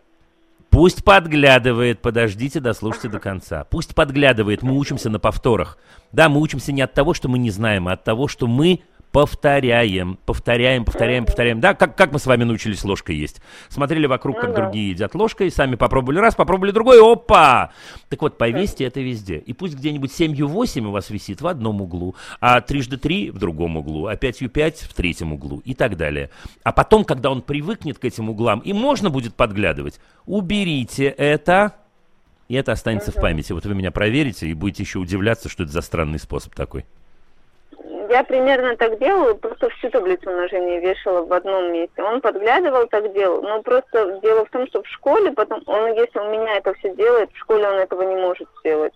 Пусть подглядывает, подождите, дослушайте до конца. Пусть подглядывает, мы учимся на повторах. Да, мы учимся не от того, что мы не знаем, а от того, что мы повторяем, повторяем, повторяем, повторяем. Да, как, как мы с вами научились ложкой есть? Смотрели вокруг, как Ну другие едят ложкой, сами попробовали раз, попробовали другой, опа! Так вот, повесьте это везде. И пусть где-нибудь 7 8 у вас висит в одном углу, а трижды 3 в другом углу, а 5 5 в третьем углу и так далее. А потом, когда он привыкнет к этим углам, и можно будет подглядывать, уберите это, и это останется в памяти. Вот вы меня проверите и будете еще удивляться, что это за странный способ такой. Я примерно так делала, просто всю таблицу умножения вешала в одном месте. Он подглядывал, так делал. Но просто дело в том, что в школе потом, он, если у меня это все делает, в школе он этого не может сделать.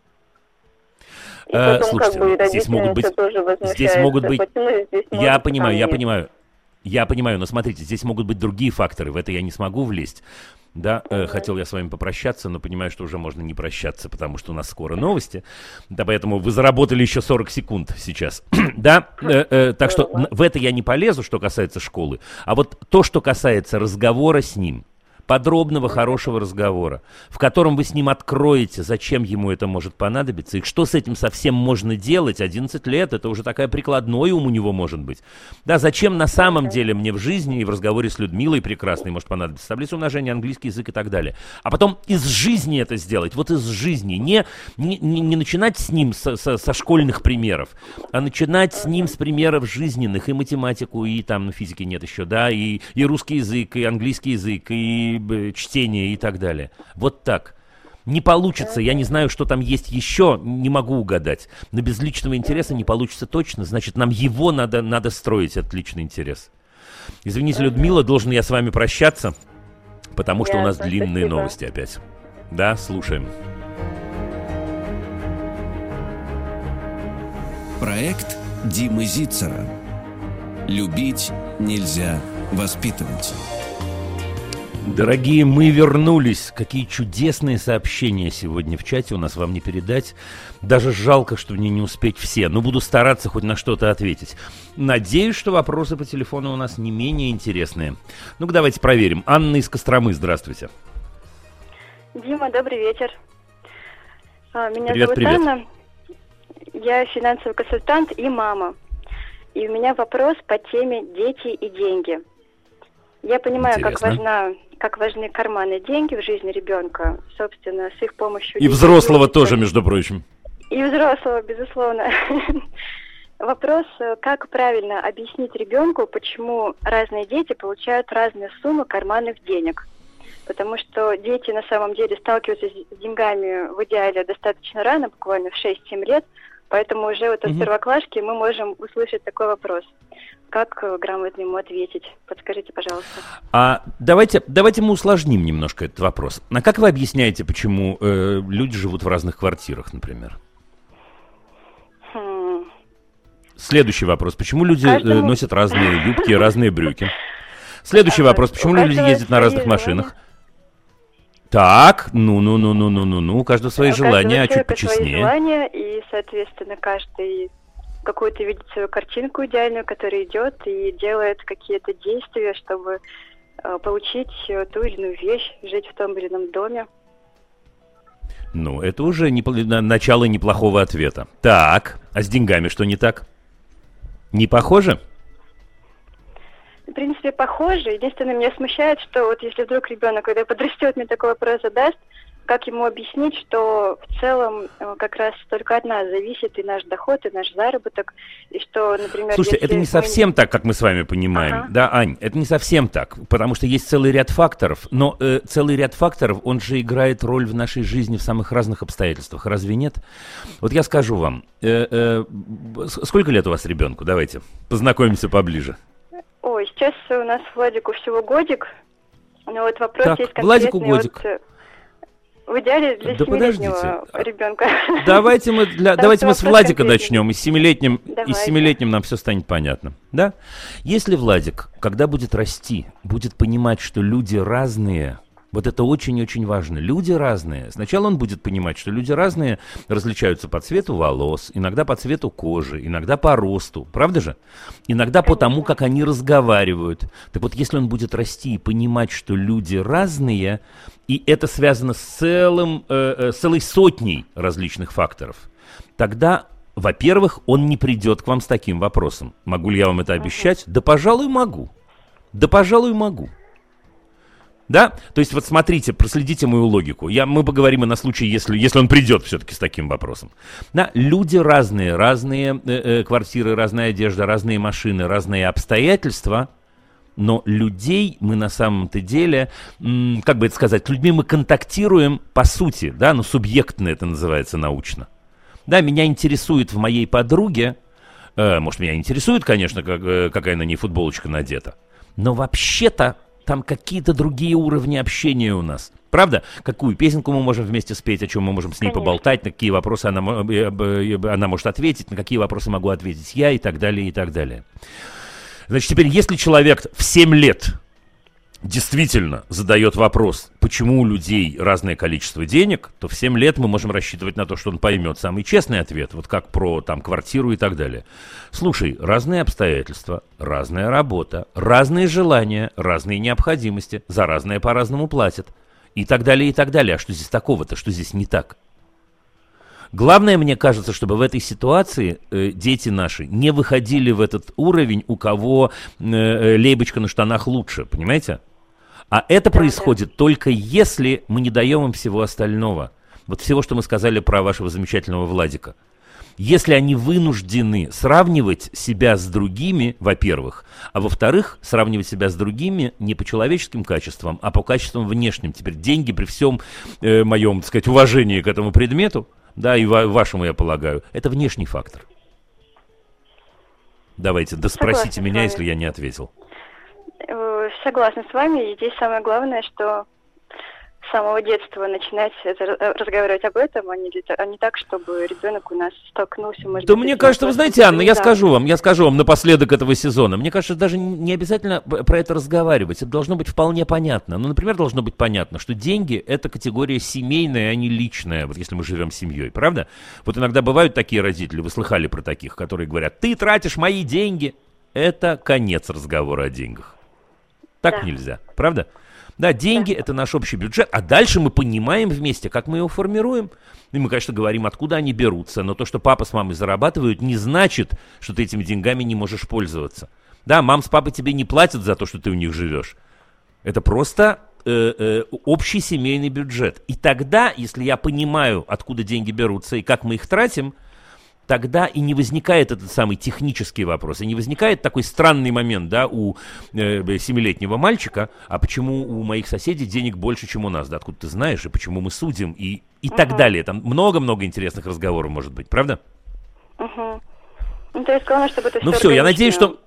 И Э, потом слушайте, как бы и здесь могут быть- тоже здесь могут быть- здесь Я может, понимаю, я нет? понимаю. Я понимаю, но смотрите, здесь могут быть другие факторы, в это я не смогу влезть. Да, э, хотел я с вами попрощаться, но понимаю, что уже можно не прощаться, потому что у нас скоро новости. Да, поэтому вы заработали еще 40 секунд сейчас. да, э, э, так что в это я не полезу, что касается школы. А вот то, что касается разговора с ним, подробного, хорошего разговора, в котором вы с ним откроете, зачем ему это может понадобиться, и что с этим совсем можно делать. 11 лет, это уже такая прикладной ум у него может быть. Да, зачем на самом деле мне в жизни и в разговоре с Людмилой прекрасной может понадобиться таблица умножения, английский язык и так далее. А потом из жизни это сделать, вот из жизни. Не, не, не, начинать с ним со, со- со школьных примеров, а начинать с ним с примеров жизненных, и математику, и там, ну, физики нет еще, да, и, и русский язык, и английский язык, и чтение, и так далее. Вот так. Не получится, я не знаю, что там есть еще, не могу угадать. Но без личного интереса не получится точно, значит, нам его надо, надо строить, этот личный интерес. Извините, Людмила, должен я с вами прощаться, потому что у нас длинные новости опять. Да, слушаем. Проект Димы Зицера. Любить нельзя воспитывать. Дорогие, мы вернулись. Какие чудесные сообщения сегодня в чате у нас вам не передать. Даже жалко, что мне не успеть все, но буду стараться хоть на что-то ответить. Надеюсь, что вопросы по телефону у нас не менее интересные. Ну-ка, давайте проверим. Анна из Костромы, здравствуйте. Дима, добрый вечер. А, Меня Привет, зовут привет. Анна. Я финансовый консультант и мама. И у меня вопрос по теме дети и деньги. Я понимаю, как Интересно. важна, как важны карманы деньги в жизни ребенка. Собственно, с их помощью И взрослого учатся. тоже, между прочим. И взрослого, безусловно. Вопрос, как правильно объяснить ребенку, почему разные дети получают разные суммы карманных денег. Потому что дети на самом деле сталкиваются с деньгами в идеале достаточно рано, буквально в 6-7 лет, поэтому уже вот от Мгм. первоклашки мы можем услышать такой вопрос. Как э, грамотно ему ответить? Подскажите, пожалуйста. А давайте, давайте мы усложним немножко этот вопрос. А как вы объясняете, почему э, люди живут в разных квартирах, например? Хм. Следующий вопрос. Почему люди э, Каждому- носят разные юбки разные брюки? Следующий Ага, вопрос. Почему люди ездят на разных машинах? Так, ну-ну-ну-ну-ну-ну-ну. У каждого свои У каждого желания, а чуть человека свои почестнее. желания, и, соответственно, каждый какую-то видит свою картинку идеальную, которая идет и делает какие-то действия, чтобы э, получить э, ту или иную вещь, жить в том или ином доме. Ну, это уже на- начало неплохого ответа. Так, а с деньгами что не так? Не похоже? В принципе, похоже. Единственное, меня смущает, что вот если вдруг ребенок, когда подрастет, мне такой вопрос задаст, как ему объяснить, что в целом э, как раз только от нас зависит и наш доход, и наш заработок, и что, например... Слушайте, это не мы совсем так, как мы с вами понимаем. Ага. Да, Ань, это не совсем так, потому что есть целый ряд факторов, но э, целый ряд факторов, он же играет роль в нашей жизни в самых разных обстоятельствах, разве нет? Вот я скажу вам, э, э, сколько лет у вас ребенку? Давайте познакомимся поближе. Ой, сейчас у нас Владику всего годик, но вот вопрос Так, есть Владику конкретный. годик. Вот, э, в идеале для Да подождите. ребенка. Давайте мы, для, Там давайте мы с Владика начнем, и с семилетним, и с семилетним нам все станет понятно. Да? Если Владик, когда будет расти, будет понимать, что люди разные, вот это очень-очень важно. Люди разные. Сначала он будет понимать, что люди разные различаются по цвету волос, иногда по цвету кожи, иногда по росту. Правда же? Иногда по тому, как они разговаривают. Так вот, если он будет расти и понимать, что люди разные, и это связано с целым, э, э, целой сотней различных факторов, тогда во-первых, он не придет к вам с таким вопросом. Могу ли я вам это обещать? Да, пожалуй, могу. Да, пожалуй, могу. Да? То есть вот смотрите, проследите мою логику. Я, мы поговорим и на случай, если, если он придет все-таки с таким вопросом. Да, люди разные, разные э, э, квартиры, разная одежда, разные машины, разные обстоятельства. Но людей мы на самом-то деле, как бы это сказать, людьми мы контактируем по сути, да, ну субъектно это называется научно. Да, меня интересует в моей подруге, э, может, меня интересует, конечно, как, э, какая на ней футболочка надета, но вообще-то там какие-то другие уровни общения у нас. Правда? Какую песенку мы можем вместе спеть, о чем мы можем с ней Конечно. поболтать, на какие вопросы она, э, э, она может ответить, на какие вопросы могу ответить я и так далее, и так далее. Значит, теперь, если человек в 7 лет действительно задает вопрос, почему у людей разное количество денег, то в 7 лет мы можем рассчитывать на то, что он поймет самый честный ответ, вот как про там квартиру и так далее. Слушай, разные обстоятельства, разная работа, разные желания, разные необходимости, за разное по-разному платят. И так далее, и так далее. А что здесь такого-то, что здесь не так? Главное, мне кажется, чтобы в этой ситуации э, дети наши не выходили в этот уровень, у кого э, э, лейбочка на штанах лучше, понимаете? А это происходит только если мы не даем им всего остального. Вот всего, что мы сказали про вашего замечательного Владика. Если они вынуждены сравнивать себя с другими, во-первых, а во-вторых, сравнивать себя с другими не по человеческим качествам, а по качествам внешним. Теперь деньги при всем э, моем, так сказать, уважении к этому предмету, да, и ва- вашему, я полагаю, это внешний фактор. Давайте, доспросите Согласна с меня, если я не ответил. Согласна с вами. И здесь самое главное, что с самого детства начинать это, разговаривать об этом, а не, для а не так, чтобы ребенок у нас столкнулся, может Да быть, мне кажется, вы знаете, Анна, я да. скажу вам, я скажу вам напоследок этого сезона. Мне кажется, даже не обязательно про это разговаривать. Это должно быть вполне понятно. Ну, например, должно быть понятно, что деньги – это категория семейная, а не личная, вот если мы живем семьей, правда? Вот иногда бывают такие родители, вы слыхали про таких, которые говорят, ты тратишь мои деньги. Это конец разговора о деньгах. Так Да. нельзя, правда? Да, деньги это наш общий бюджет, а дальше мы понимаем вместе, как мы его формируем. И мы, конечно, говорим, откуда они берутся, но то, что папа с мамой зарабатывают, не значит, что ты этими деньгами не можешь пользоваться. Да, мам с папой тебе не платят за то, что ты у них живешь. Это просто э, э, общий семейный бюджет. И тогда, если я понимаю, откуда деньги берутся и как мы их тратим, тогда и не возникает этот самый технический вопрос, и не возникает такой странный момент, да, у э, семилетнего мальчика, а почему у моих соседей денег больше, чем у нас, да, откуда ты знаешь, и почему мы судим, и, и так далее. Там много-много интересных разговоров может быть, правда? Мгм. Ну, то есть главное, чтобы это Ну все, я надеюсь, что...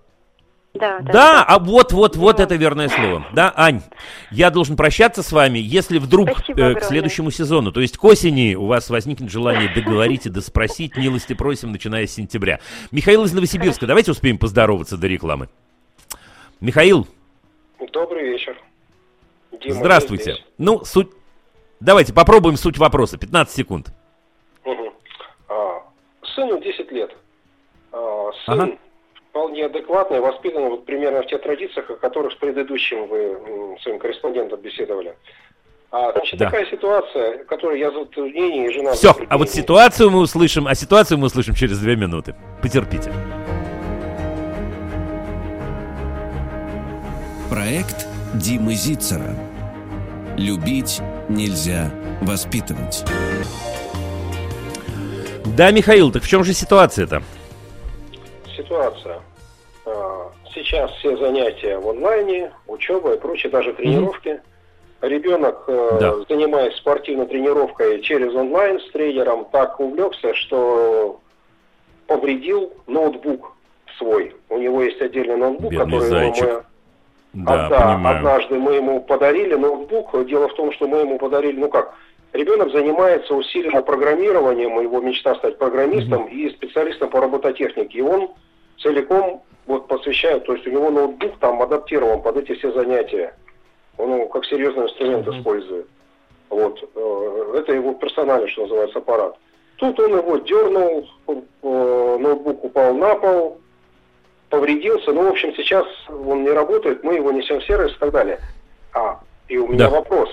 Да, да. Да, а вот, вот, вот это верное слово. Да, Ань, я должен прощаться с вами, если вдруг Спасибо э, к огромное. следующему сезону, то есть к осени, у вас возникнет желание договорить и доспросить, милости просим, начиная с сентября. Михаил из Новосибирска, давайте успеем поздороваться до рекламы. Михаил, Добрый вечер. Дима, здравствуйте. Ну, суть... Давайте попробуем суть вопроса, 15 секунд. Мгм. А, сыну 10 лет. А, сын Ага. Вполне адекватный, воспитанный вот примерно в тех традициях, о которых с предыдущим вы своим корреспондентом беседовали. А, значит, Да. такая ситуация, которой я в затруднении, и жена Все, а вот ситуацию мы услышим, а ситуацию мы услышим через две минуты. Потерпите. Проект Димы Зицера. Любить нельзя воспитывать. Да, Михаил, так в чем же ситуация-то? Ситуация. А, Сейчас все занятия в онлайне, учеба и прочее, даже тренировки. Ребенок, э, Да. занимаясь спортивной тренировкой через онлайн с тренером, так увлекся, что повредил ноутбук свой. У него есть отдельный ноутбук, Бедный который зайчик. мы Да, а, да, понимаю. однажды мы ему подарили ноутбук. Дело в том, что мы ему подарили, ну как, ребенок занимается усиленно программированием, его мечта стать программистом и специалистом по робототехнике. И он целиком вот посвящает, то есть у него ноутбук там адаптирован под эти все занятия. Он его как серьезный инструмент использует. Вот. э, Это его персональный, что называется, аппарат. Тут он его дернул, э, ноутбук упал на пол, повредился. Ну, в общем, сейчас он не работает, мы его несем в сервис и так далее. А, и у меня Да. вопрос.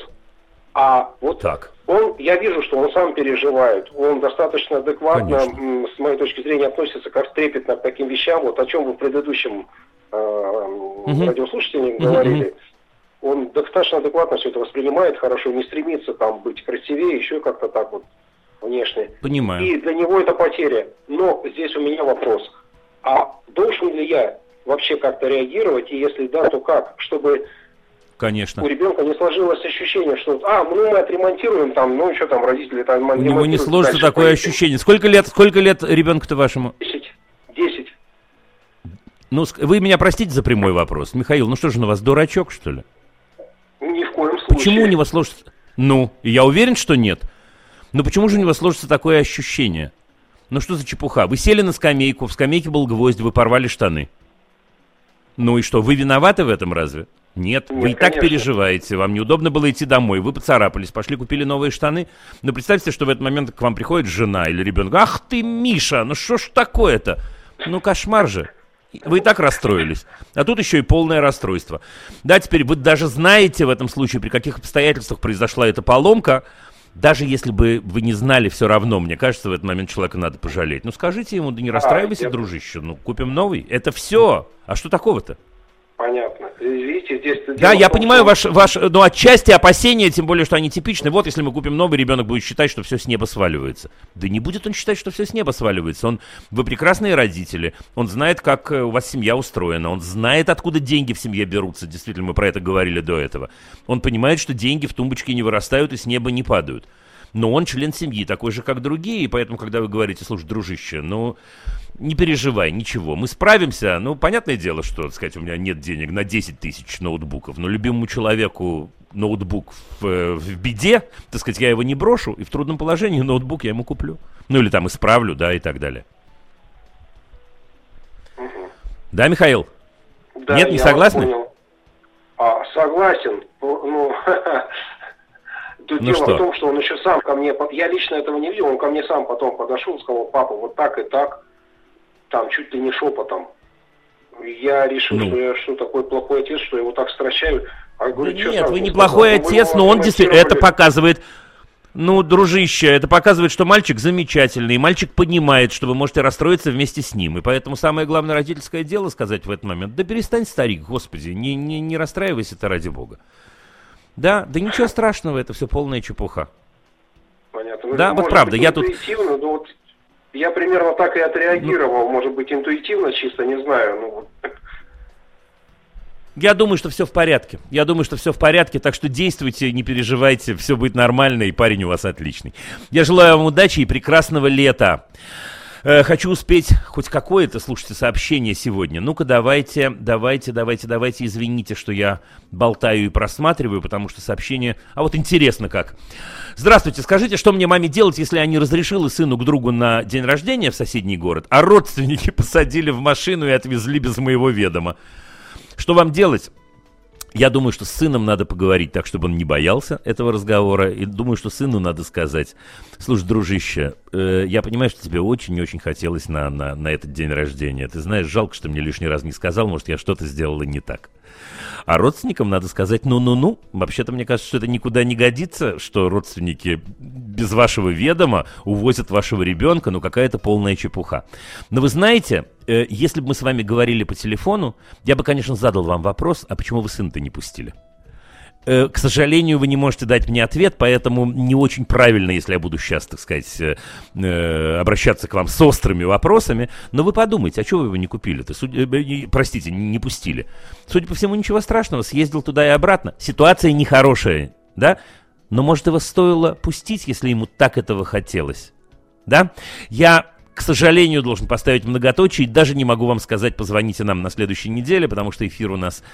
А вот Так. Он, я вижу, что он сам переживает, он достаточно адекватно, м, с моей точки зрения, относится как трепетно к таким вещам, вот о чем вы в предыдущем э, Мгм. радиослушателе Мгм, говорили. Он достаточно адекватно все это воспринимает хорошо, не стремится там быть красивее, еще как-то так вот внешне. Понимаю. И для него это потеря. Но здесь у меня вопрос. А должен ли я вообще как-то реагировать, и если да, то как? Чтобы Конечно. у ребенка не сложилось ощущение, что а, ну мы отремонтируем там, ну что там, родители там У него не сложится дальше такое поедем». ощущение. Сколько лет, сколько лет ребенку-то вашему? 10. 10. Ну, вы меня простите за прямой вопрос. Михаил, ну что же, на вас дурачок, что ли? Ни в коем случае. Почему у него сложится... Ну, я уверен, что нет. Но почему же у него сложится такое ощущение? Ну что за чепуха? Вы сели на скамейку, в скамейке был гвоздь, вы порвали штаны. Ну и что, вы виноваты в этом разве? Нет, вы Нет, и так конечно. переживаете, вам неудобно было идти домой, вы поцарапались, пошли купили новые штаны. Но представьте, что в этот момент к вам приходит жена или ребенок. Ах ты, Миша, ну что ж такое-то? Ну кошмар же. Вы и так расстроились. А тут еще и полное расстройство. Да, теперь вы даже знаете в этом случае, при каких обстоятельствах произошла эта поломка. Даже если бы вы не знали все равно, мне кажется, в этот момент человека надо пожалеть. Ну скажите ему, да не расстраивайся, я- дружище, ну купим новый. Это все. А что такого-то? Понятно. Видите, здесь... Да, я том, понимаю что- ваш, ваш, ну, отчасти опасения, тем более, что они типичны. Вот, если мы купим новый, ребенок будет считать, что все с неба сваливается. Да не будет он считать, что все с неба сваливается. Он, вы прекрасные родители, он знает, как э, у вас семья устроена, он знает, откуда деньги в семье берутся. Действительно, мы про это говорили до этого. Он понимает, что деньги в тумбочке не вырастают и с неба не падают. Но он член семьи, такой же, как другие, и поэтому, когда вы говорите, слушай, дружище, ну, не переживай, ничего, мы справимся. Ну, понятное дело, что, так сказать, у меня нет денег на 10 тысяч ноутбуков, но любимому человеку ноутбук в, в беде, так сказать, я его не брошу, и в трудном положении ноутбук я ему куплю. Ну, или там исправлю, да, и так далее. Да, Михаил? Да, Нет, не согласны? понял. А, согласен. Ну, тут Ну дело что? в том, что он еще сам ко мне... Я лично этого не видел, он ко мне сам потом подошел, сказал, папа, вот так и так, там чуть ли не шепотом. Я решил, Ну. что я что такой плохой отец, что я его так стращаю. А говорю, Да «Чё нет, вы не сказал? Ну, отец, вы но он действительно... Это отремонтировали». показывает... Ну, дружище, это показывает, что мальчик замечательный, и мальчик понимает, что вы можете расстроиться вместе с ним. И поэтому самое главное родительское дело сказать в этот момент, да перестань, старик, господи, не, не, не расстраивайся ты ради бога. Да, да ничего страшного, это все полная чепуха. Понятно. Да, вот правда, я тут- но вот я примерно так и отреагировал, может быть, интуитивно чисто, не знаю. Ну, вот. Я думаю, что все в порядке. Я думаю, что все в порядке, так что действуйте, не переживайте, все будет нормально, и парень у вас отличный. Я желаю вам удачи и прекрасного лета. Э, хочу успеть хоть какое-то, слушайте, сообщение сегодня. Ну-ка, давайте, давайте, давайте, давайте, извините, что я болтаю и просматриваю, потому что сообщение... А вот интересно как. Здравствуйте, скажите, что мне маме делать, если я не разрешила сыну к другу на день рождения в соседний город, а родственники посадили в машину и отвезли без моего ведома? Что вам делать? Я думаю, что с сыном надо поговорить так, чтобы он не боялся этого разговора. И думаю, что сыну надо сказать, слушай, дружище, э, я понимаю, что тебе очень-очень хотелось на, на, на этот день рождения. Ты знаешь, жалко, что мне лишний раз не сказал, может, я что-то сделала не так. А родственникам надо сказать ну-ну-ну. Вообще-то мне кажется, что это никуда не годится, что родственники без вашего ведома увозят вашего ребенка, ну какая-то полная чепуха. Но вы знаете, э, если бы мы с вами говорили по телефону, я бы, конечно, задал вам вопрос, а почему вы сына-то не пустили? Э, К сожалению, вы не можете дать мне ответ, поэтому не очень правильно, если я буду сейчас, так сказать, э, э, обращаться к вам с острыми вопросами. Но вы подумайте, а чего вы его не купили-то? Суд- Простите, не пустили. Судя по всему, ничего страшного, съездил туда и обратно. Ситуация нехорошая, да? Но, может, его стоило пустить, если ему так этого хотелось? Да? Я, к сожалению, должен поставить многоточие. и Даже не могу вам сказать, позвоните нам на следующей неделе, потому что эфир у нас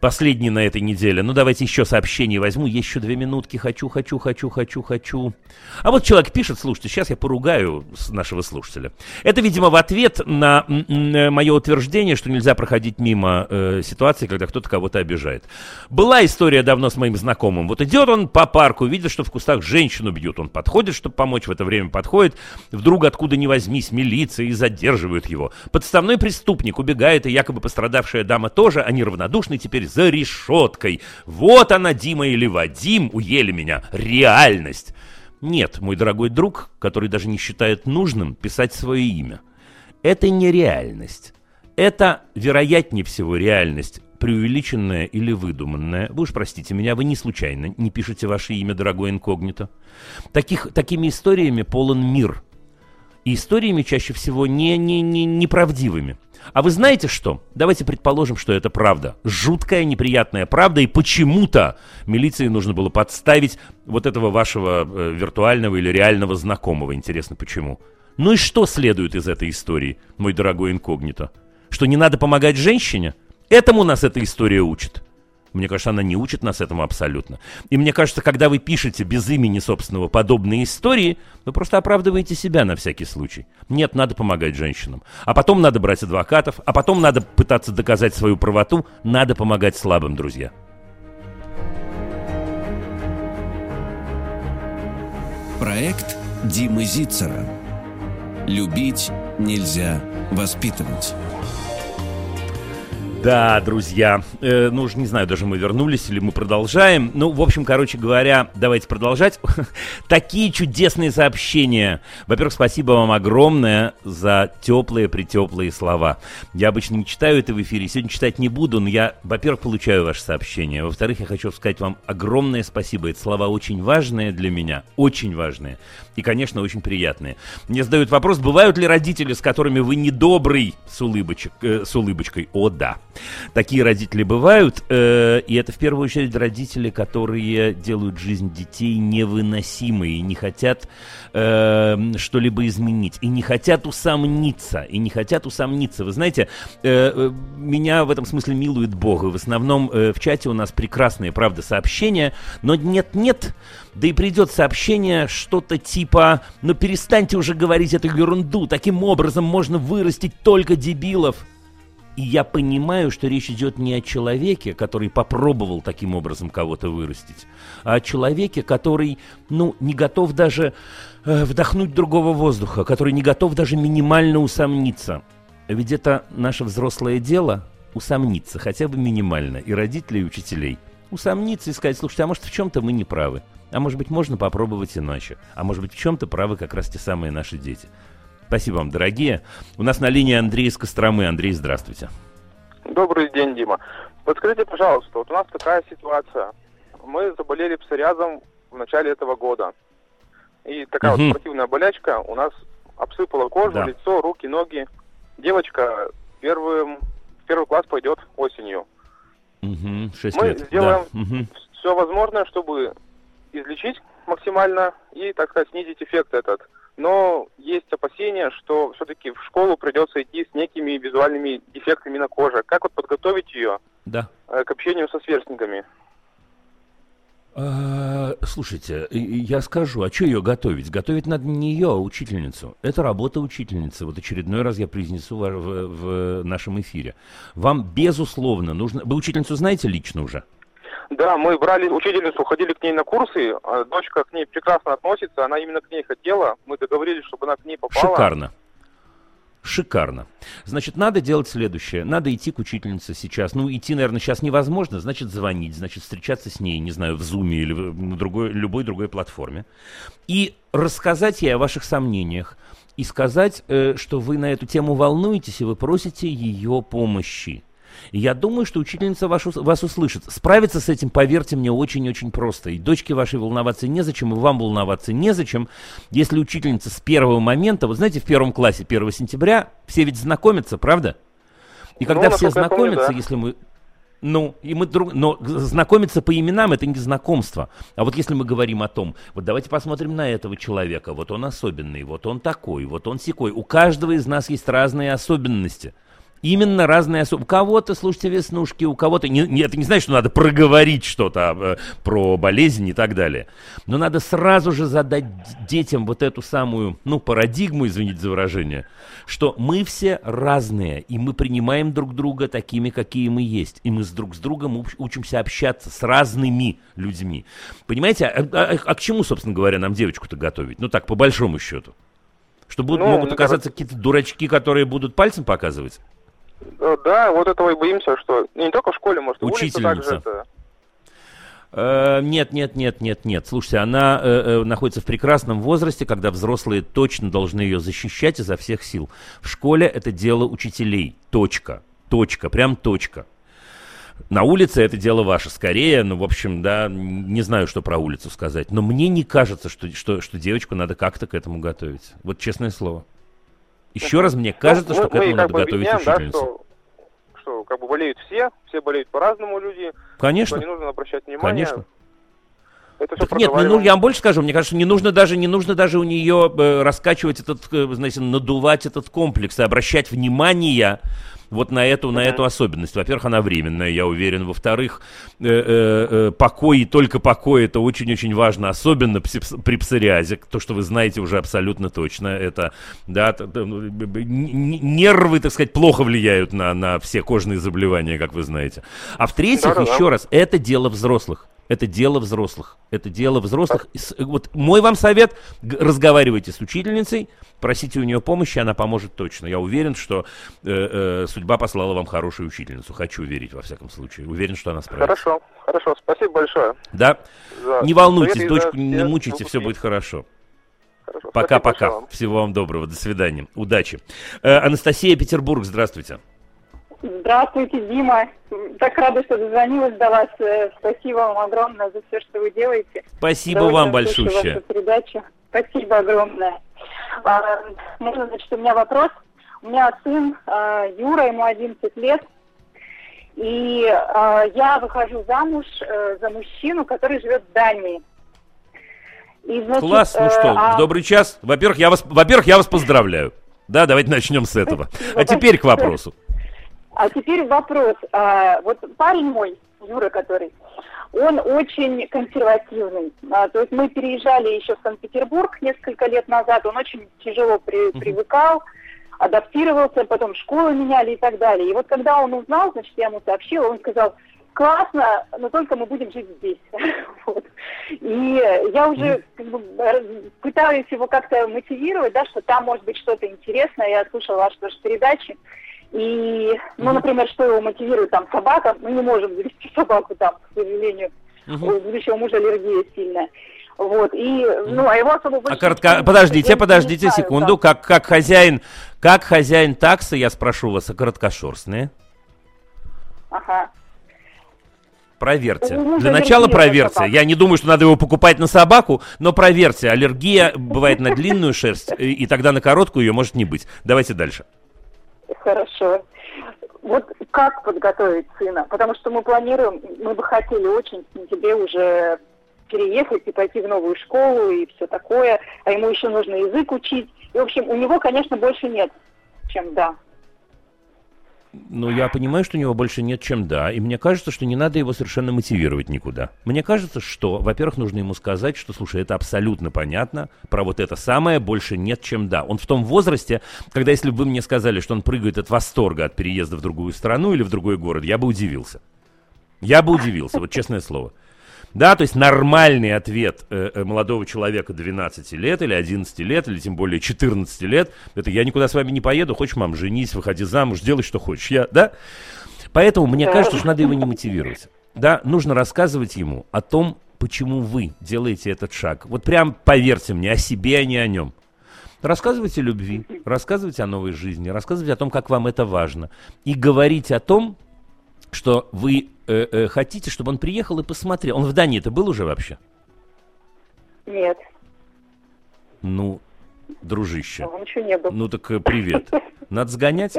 последний на этой неделе. Ну, давайте еще сообщение возьму. Еще две минутки. Хочу, хочу, хочу, хочу, хочу. А вот человек пишет, слушайте, сейчас я поругаю нашего слушателя. Это, видимо, в ответ на м, мое утверждение, что нельзя проходить мимо э, ситуации, когда кто-то кого-то обижает. Была история давно с моим знакомым. Вот идет он по парку, видит, что в кустах женщину бьют. Он подходит, чтобы помочь, в это время подходит. Вдруг откуда ни возьмись, милиция и задерживают его. Подставной преступник убегает, и якобы пострадавшая дама тоже. Они равнодушны теперь за решеткой. Вот она, Дима или Вадим, уели меня. Реальность. Нет, мой дорогой друг, который даже не считает нужным писать свое имя. Это не реальность. Это, вероятнее всего, реальность, преувеличенная или выдуманная. Вы уж простите меня, вы не случайно не пишете ваше имя, дорогой инкогнито. Таких, такими историями полон мир. И историями чаще всего не, не, не, неправдивыми. А вы знаете что? Давайте предположим, что это правда. Жуткая, неприятная правда, и почему-то милиции нужно было подставить вот этого вашего э, виртуального или реального знакомого. Интересно, почему? Ну и что следует из этой истории, мой дорогой инкогнито? Что не надо помогать женщине? Этому нас эта история учит. Мне кажется, она не учит нас этому абсолютно. И мне кажется, когда вы пишете без имени собственного подобные истории, вы просто оправдываете себя на всякий случай. Нет, надо помогать женщинам. А потом надо брать адвокатов, а потом надо пытаться доказать свою правоту, надо помогать слабым, друзья. Проект Димы Зицера. Любить нельзя воспитывать. Да, друзья, э, ну уж не знаю, даже мы вернулись или мы продолжаем. Ну, в общем, короче говоря, давайте продолжать. Такие чудесные сообщения. Во-первых, спасибо вам огромное за теплые, притеплые слова. Я обычно не читаю это в эфире, сегодня читать не буду, но я, во-первых, получаю ваши сообщения. Во-вторых, я хочу сказать вам огромное спасибо. Эти слова очень важные для меня, очень важные. И, конечно, очень приятные. Мне задают вопрос, бывают ли родители, с которыми вы недобрый с, улыбочек, э, с улыбочкой? О, да. Такие родители бывают, э, и это в первую очередь родители, которые делают жизнь детей невыносимой и не хотят э, что-либо изменить, и не хотят усомниться, и не хотят усомниться. Вы знаете, э, э меня в этом смысле милует Бог, и в основном э, в чате у нас прекрасные, правда, сообщения, но нет-нет, да и придет сообщение что-то типа «Ну перестаньте уже говорить эту ерунду, таким образом можно вырастить только дебилов». И я понимаю, что речь идет не о человеке, который попробовал таким образом кого-то вырастить, а о человеке, который, ну, не готов даже э, вдохнуть другого воздуха, который не готов даже минимально усомниться. Ведь это наше взрослое дело усомниться, хотя бы минимально, и родителей, и учителей. Усомниться и сказать, слушайте, а может в чем-то мы не правы. А может быть, можно попробовать иначе. А может быть, в чем-то правы как раз те самые наши дети. Спасибо вам, дорогие. У нас на линии Андрей из Костромы. Андрей, здравствуйте. Добрый день, Дима. Подскажите, пожалуйста, вот у нас такая ситуация. Мы заболели псориазом в начале этого года. И такая угу. вот спортивная болячка у нас обсыпала кожу, да. лицо, руки, ноги. Девочка первым, в первый класс пойдет осенью. Угу, 6 Мы лет. сделаем да. угу. все возможное, чтобы излечить максимально и, так сказать, снизить эффект этот но есть опасения, что все-таки в школу придется идти с некими визуальными дефектами на коже. Как вот подготовить ее да. Э, к общению со сверстниками? А, слушайте, я скажу, а что ее готовить? Готовить надо не ее, а учительницу. Это работа учительницы. Вот очередной раз я произнесу в, в, в нашем эфире. Вам, безусловно, нужно... Вы учительницу знаете лично уже? Да, мы брали учительницу, ходили к ней на курсы, а дочка к ней прекрасно относится, она именно к ней хотела, мы договорились, чтобы она к ней попала. Шикарно. Шикарно. Значит, надо делать следующее. Надо идти к учительнице сейчас. Ну, идти, наверное, сейчас невозможно. Значит, звонить, значит, встречаться с ней, не знаю, в Зуме или на другой, любой другой платформе. И рассказать ей о ваших сомнениях. И сказать, э, что вы на эту тему волнуетесь, и вы просите ее помощи. Я думаю, что учительница вашу, вас услышит. Справиться с этим, поверьте мне, очень-очень просто. И дочке вашей волноваться незачем, и вам волноваться незачем, если учительница с первого момента, вот знаете, в первом классе 1 сентября все ведь знакомятся, правда? И когда ну, все знакомятся, помню, да. если мы ну, и мы друг... Но знакомиться по именам это не знакомство. А вот если мы говорим о том, вот давайте посмотрим на этого человека, вот он особенный, вот он такой, вот он секой. У каждого из нас есть разные особенности. Именно разные особы. У кого-то, слушайте, веснушки, у кого-то... Не, не, это не значит, что надо проговорить что-то э, про болезнь и так далее. Но надо сразу же задать детям вот эту самую, ну, парадигму, извините за выражение, что мы все разные, и мы принимаем друг друга такими, какие мы есть. И мы с друг с другом учимся общаться с разными людьми. Понимаете, а, а, а к чему, собственно говоря, нам девочку-то готовить? Ну так, по большому счету. Что будут, ну, могут оказаться какие-то дурачки, которые будут пальцем показывать? Э, да, вот этого и боимся, что не только в школе, может, Учительница. также это... Э, нет, нет, нет, нет, нет. Слушайте, она э, э, находится в прекрасном возрасте, когда взрослые точно должны ее защищать изо всех сил. В школе это дело учителей. Точка. Точка. Прям точка. На улице это дело ваше скорее, ну, в общем, да, не знаю, что про улицу сказать. Но мне не кажется, что, что, что девочку надо как-то к этому готовить. Вот честное слово. Еще раз, мне кажется, Ну, что к мы этому как надо готовить объясняем, да, учительницу. что, что как бы болеют все, все болеют по-разному люди, Конечно. не нужно обращать внимание. Конечно. Это Так нет, ну, ну, я вам больше скажу, мне кажется, не нужно даже, не нужно даже у нее э, раскачивать этот, э, знаете, надувать этот комплекс и обращать внимание вот на эту, на эту особенность. Во-первых, она временная, я уверен. Во-вторых, э, э, э, покой и только покой это очень-очень важно, особенно при псориазе, то, что вы знаете уже абсолютно точно. Это, да, ну, нервы, так сказать, плохо влияют на, на все кожные заболевания, как вы знаете. А в-третьих, Да-да-да. еще раз, это дело взрослых. Это дело взрослых. Это дело взрослых. С- Вот мой вам совет, разговаривайте с учительницей, просите у нее помощи, она поможет точно. Я уверен, что э, э, судьба послала вам хорошую учительницу. Хочу верить, во всяком случае. Уверен, что она справится. Хорошо, хорошо, спасибо большое. Да? за Не волнуйтесь, за дочку не все мучайте, все будет хорошо. Пока-пока. вам. Всего вам доброго. До свидания. Удачи. Э, Анастасия Петербург, здравствуйте. Здравствуйте, Дима. Так рада, что дозвонилась до вас. Э, Спасибо вам огромное за все, что вы делаете. Спасибо С вам большущее. передачу. Спасибо огромное. А, можно, значит, у меня вопрос. У меня сын а, Юра, ему 11 лет. И а, я выхожу замуж э, за мужчину, который живет в Дании. И, значит, Класс, ну э, что, а- добрый час. Во-первых, я вас, во-первых, я вас поздравляю. Да, давайте начнем с этого. А теперь к вопросу. А теперь вопрос. А, вот парень мой, Юра, который, он очень консервативный. А, то есть мы переезжали еще в Санкт-Петербург несколько лет назад. Он очень тяжело при- привыкал, адаптировался, потом школу меняли и так далее. И вот когда он узнал, значит, я ему сообщила, он сказал, классно, но только мы будем жить здесь. Вот. И я уже как бы, пытаюсь его как-то мотивировать, да, что там может быть что-то интересное. Я слушала ваши тоже передачи. И, ну, например, что его мотивирует там собака, мы не можем завести собаку там, к сожалению. У будущего мужа аллергия сильная. Вот, и, ну, а его особо А коротко... Подождите, подождите знаю, секунду. Как, как хозяин, как хозяин таксы, я спрошу вас, а короткошерстные? Ага. Проверьте. У мужа Для начала проверьте. Я не думаю, что надо его покупать на собаку, но проверьте. Аллергия бывает на длинную шерсть, и тогда на короткую ее может не быть. Давайте дальше. Хорошо. Вот как подготовить сына? Потому что мы планируем, мы бы хотели очень сентябре уже переехать и пойти в новую школу и все такое, а ему еще нужно язык учить. И, в общем, у него, конечно, больше нет, чем да. Ну, я понимаю, что у него больше нет, чем да, и мне кажется, что не надо его совершенно мотивировать никуда. Мне кажется, что, во-первых, нужно ему сказать, что, слушай, это абсолютно понятно, про вот это самое больше нет, чем да. Он в том возрасте, когда если бы вы мне сказали, что он прыгает от восторга от переезда в другую страну или в другой город, я бы удивился. Я бы удивился, вот честное слово. Да, то есть нормальный ответ э, э, молодого человека 12 лет или 11 лет, или тем более 14 лет, это я никуда с вами не поеду, хочешь, мам, женись, выходи замуж, делай, что хочешь. Я, да? Поэтому мне кажется, что надо его не мотивировать. Да, нужно рассказывать ему о том, почему вы делаете этот шаг. Вот прям поверьте мне, о себе, а не о нем. Рассказывайте о любви, рассказывайте о новой жизни, рассказывайте о том, как вам это важно. И говорите о том, что вы э, э, хотите, чтобы он приехал и посмотрел. Он в Дании это был уже вообще? Нет, Ну, дружище. он еще не был. Ну так э, привет. Надо сгонять?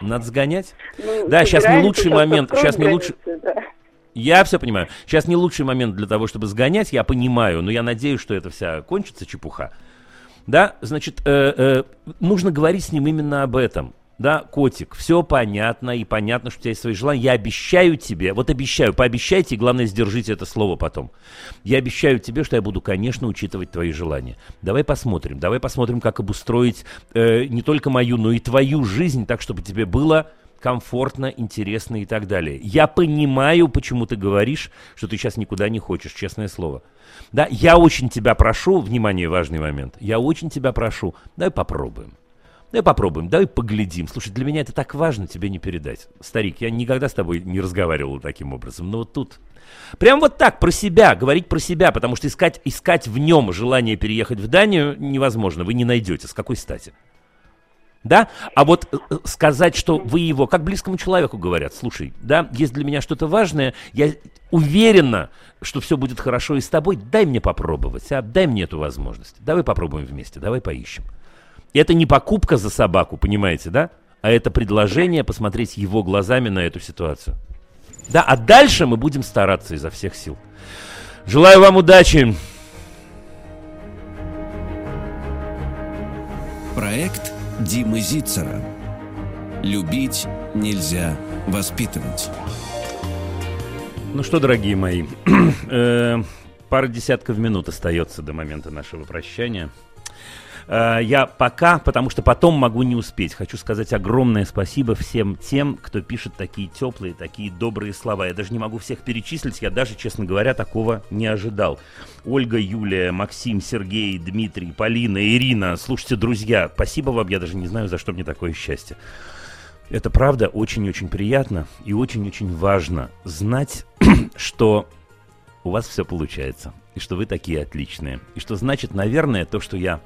Надо сгонять? Ну, Да, сейчас не лучший момент, сейчас не лучший... да. Я все понимаю. Сейчас не лучший момент для того, чтобы сгонять, я понимаю, но я надеюсь, что это вся кончится чепуха. Да, значит, э, э, нужно говорить с ним именно об этом. Да, котик, все понятно, и понятно, что у тебя есть свои желания. Я обещаю тебе, вот обещаю, пообещайте, и главное, сдержите это слово потом. Я обещаю тебе, что я буду, конечно, учитывать твои желания. Давай посмотрим, давай посмотрим, как обустроить э, не только мою, но и твою жизнь так, чтобы тебе было комфортно, интересно и так далее. Я понимаю, почему ты говоришь, что ты сейчас никуда не хочешь, честное слово. Да, я очень тебя прошу, внимание, важный момент, я очень тебя прошу, давай попробуем. Давай попробуем, давай поглядим. Слушай, для меня это так важно тебе не передать. Старик, я никогда с тобой не разговаривал таким образом, но вот тут Прям вот так, про себя, говорить про себя, потому что искать, искать в нем желание переехать в Данию невозможно, вы не найдете. С какой стати? Да? А вот э, э, сказать, что вы его, как близкому человеку говорят, слушай, да, есть для меня что-то важное, я уверена, что все будет хорошо и с тобой, дай мне попробовать, а, дай мне эту возможность. Давай попробуем вместе, давай поищем. И это не покупка за собаку, понимаете, да? А это предложение посмотреть его глазами на эту ситуацию. Да, а дальше мы будем стараться изо всех сил. Желаю вам удачи. Проект Димы Зицера. Любить нельзя воспитывать. Ну что, дорогие мои, э, пара десятков минут остается до момента нашего прощания. Э, я пока, потому что потом могу не успеть, хочу сказать огромное спасибо всем тем, кто пишет такие теплые, такие добрые слова. Я даже не могу всех перечислить, я даже, честно говоря, такого не ожидал. Ольга, Юлия, Максим, Сергей, Дмитрий, Полина, Ирина. Слушайте, друзья, спасибо вам, я даже не знаю, за что мне такое счастье. Это правда очень-очень приятно и очень-очень важно знать, что у вас все получается, и что вы такие отличные. И что значит, наверное, то, что я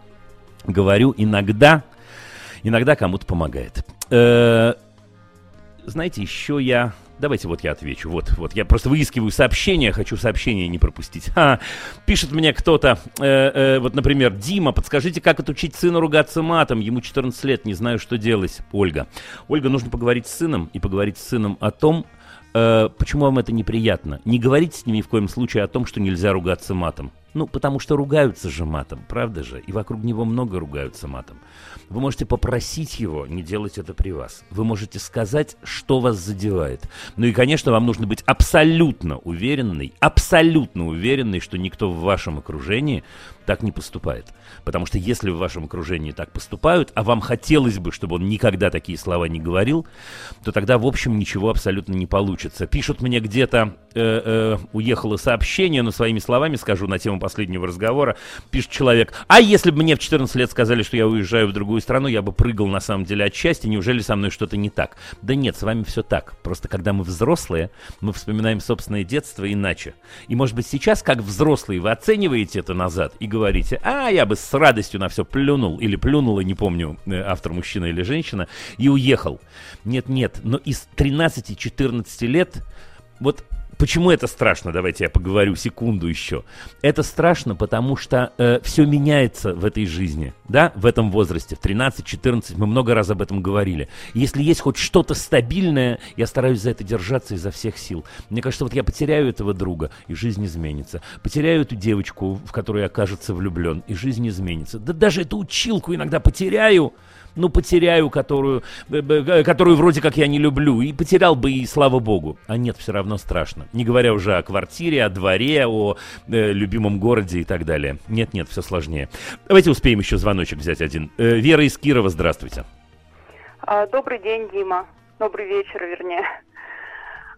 говорю, иногда, иногда кому-то помогает. Э, знаете, еще я... Давайте вот я отвечу. Вот, вот я просто выискиваю сообщения, хочу сообщения не пропустить. Ха, пишет мне кто-то, э, э, вот, например, Дима, подскажите, как отучить сына ругаться матом? Ему 14 лет, не знаю, что делать. Ольга. Ольга, нужно поговорить с сыном и поговорить с сыном о том, э, почему вам это неприятно. Не говорите с ним ни в коем случае о том, что нельзя ругаться матом. Ну, потому что ругаются же матом, правда же? И вокруг него много ругаются матом. Вы можете попросить его не делать это при вас. Вы можете сказать, что вас задевает. Ну и, конечно, вам нужно быть абсолютно уверенной, абсолютно уверенной, что никто в вашем окружении так не поступает. Потому что если в вашем окружении так поступают, а вам хотелось бы, чтобы он никогда такие слова не говорил, то тогда, в общем, ничего абсолютно не получится. Пишут мне где-то, э, э, уехало сообщение, но своими словами скажу на тему последнего разговора, пишет человек, а если бы мне в 14 лет сказали, что я уезжаю в другую страну, я бы прыгал на самом деле от счастья, неужели со мной что-то не так? Да нет, с вами все так. Просто когда мы взрослые, мы вспоминаем собственное детство иначе. И может быть сейчас, как взрослые, вы оцениваете это назад и говорите, а я бы с радостью на все плюнул, или плюнула, не помню, э, автор мужчина или женщина, и уехал. Нет-нет, но из 13-14 лет вот Почему это страшно? Давайте я поговорю секунду еще. Это страшно, потому что э, все меняется в этой жизни, да, в этом возрасте, в 13-14, мы много раз об этом говорили. Если есть хоть что-то стабильное, я стараюсь за это держаться изо всех сил. Мне кажется, вот я потеряю этого друга, и жизнь изменится. Потеряю эту девочку, в которую я, кажется, влюблен, и жизнь изменится. Да даже эту училку иногда потеряю, ну, потеряю, которую, которую вроде как я не люблю, и потерял бы, и слава богу. А нет, все равно страшно. Не говоря уже о квартире, о дворе, о э, любимом городе и так далее. Нет-нет, все сложнее. Давайте успеем еще звоночек взять один. Э, Вера из Кирова, здравствуйте. А, добрый день, Дима. Добрый вечер, вернее.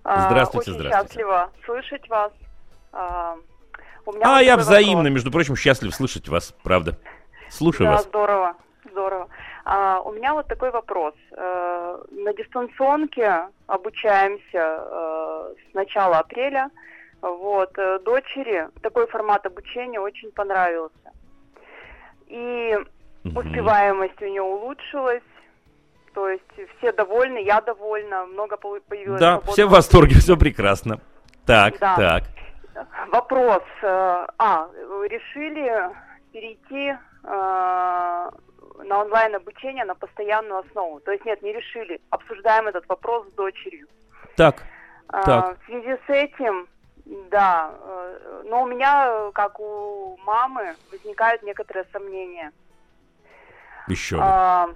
А, здравствуйте, Очень здравствуйте. счастлива слышать вас. А, у меня а я взаимно, вопрос. между прочим, счастлив слышать вас, правда. Слушаю да, вас. здорово, здорово. А, у меня вот такой вопрос. Э, на дистанционке обучаемся э, с начала апреля. Вот, э, дочери такой формат обучения очень понравился. И угу. успеваемость у нее улучшилась. То есть все довольны, я довольна, много появилось. Да, все в восторге, все прекрасно. Так, да. так. Вопрос. А, решили перейти на онлайн обучение на постоянную основу. То есть нет, не решили. Обсуждаем этот вопрос с дочерью. Так. А, так. В связи с этим, да, э, но у меня, как у мамы, возникают некоторые сомнения. Еще. А,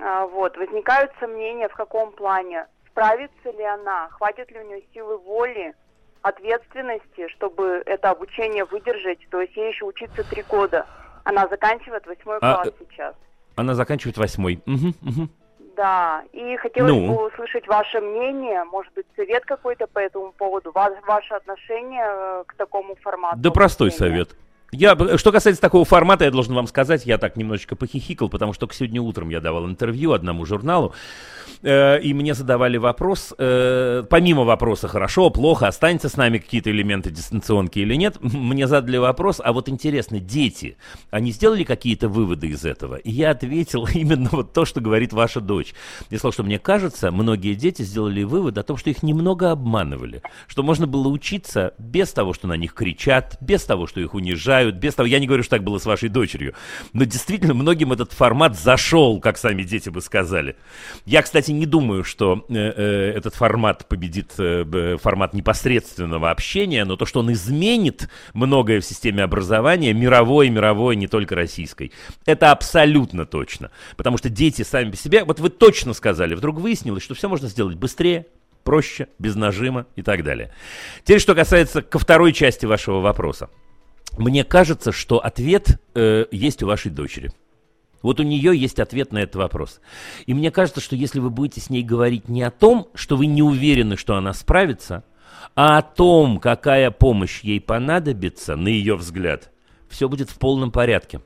а, вот, возникают сомнения в каком плане. Справится ли она, хватит ли у нее силы воли, ответственности, чтобы это обучение выдержать. То есть ей еще учиться три года. Она заканчивает восьмой а, класс сейчас. Она заканчивает восьмой. Угу, угу. Да, и хотелось ну? бы услышать ваше мнение, может быть, совет какой-то по этому поводу, ваше отношение э, к такому формату. Да простой совет. Я, что касается такого формата, я должен вам сказать, я так немножечко похихикал, потому что сегодня утром я давал интервью одному журналу, э, и мне задавали вопрос, э, помимо вопроса, хорошо, плохо, останется с нами какие-то элементы дистанционки или нет, мне задали вопрос, а вот интересно, дети, они сделали какие-то выводы из этого? И я ответил именно вот то, что говорит ваша дочь. Я сказал, что мне кажется, многие дети сделали вывод о том, что их немного обманывали, что можно было учиться без того, что на них кричат, без того, что их унижают, без того, я не говорю, что так было с вашей дочерью, но действительно многим этот формат зашел, как сами дети бы сказали. Я, кстати, не думаю, что э, э, этот формат победит э, формат непосредственного общения, но то, что он изменит многое в системе образования, мировой, мировой, не только российской, это абсолютно точно. Потому что дети сами по себе, вот вы точно сказали, вдруг выяснилось, что все можно сделать быстрее, проще, без нажима и так далее. Теперь, что касается ко второй части вашего вопроса. Мне кажется, что ответ э, есть у вашей дочери. Вот у нее есть ответ на этот вопрос. И мне кажется, что если вы будете с ней говорить не о том, что вы не уверены, что она справится, а о том, какая помощь ей понадобится, на ее взгляд, все будет в полном порядке.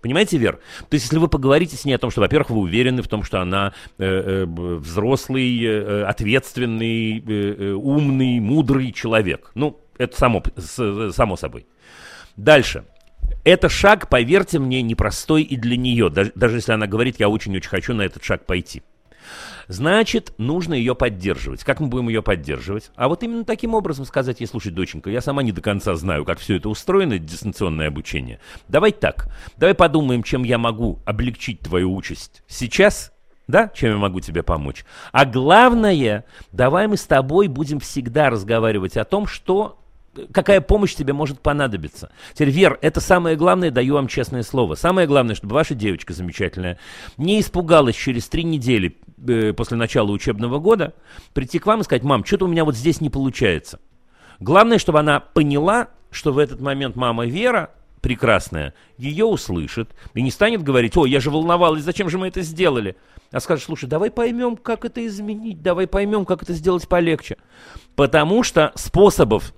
Понимаете, Вер? То есть, если вы поговорите с ней о том, что, во-первых, вы уверены в том, что она э, э, взрослый, э, ответственный, э, э, умный, мудрый человек. Ну, это само, с, само собой. Дальше. Это шаг, поверьте мне, непростой и для нее. Даже, даже если она говорит, я очень-очень хочу на этот шаг пойти. Значит, нужно ее поддерживать. Как мы будем ее поддерживать? А вот именно таким образом сказать ей, слушай, доченька, я сама не до конца знаю, как все это устроено, дистанционное обучение. Давай так, давай подумаем, чем я могу облегчить твою участь сейчас, да, чем я могу тебе помочь. А главное, давай мы с тобой будем всегда разговаривать о том, что какая помощь тебе может понадобиться. Теперь, Вер, это самое главное, даю вам честное слово. Самое главное, чтобы ваша девочка замечательная не испугалась через три недели э, после начала учебного года прийти к вам и сказать, мам, что-то у меня вот здесь не получается. Главное, чтобы она поняла, что в этот момент мама Вера прекрасная, ее услышит и не станет говорить, ой, я же волновалась, зачем же мы это сделали? А скажет, слушай, давай поймем, как это изменить, давай поймем, как это сделать полегче. Потому что способов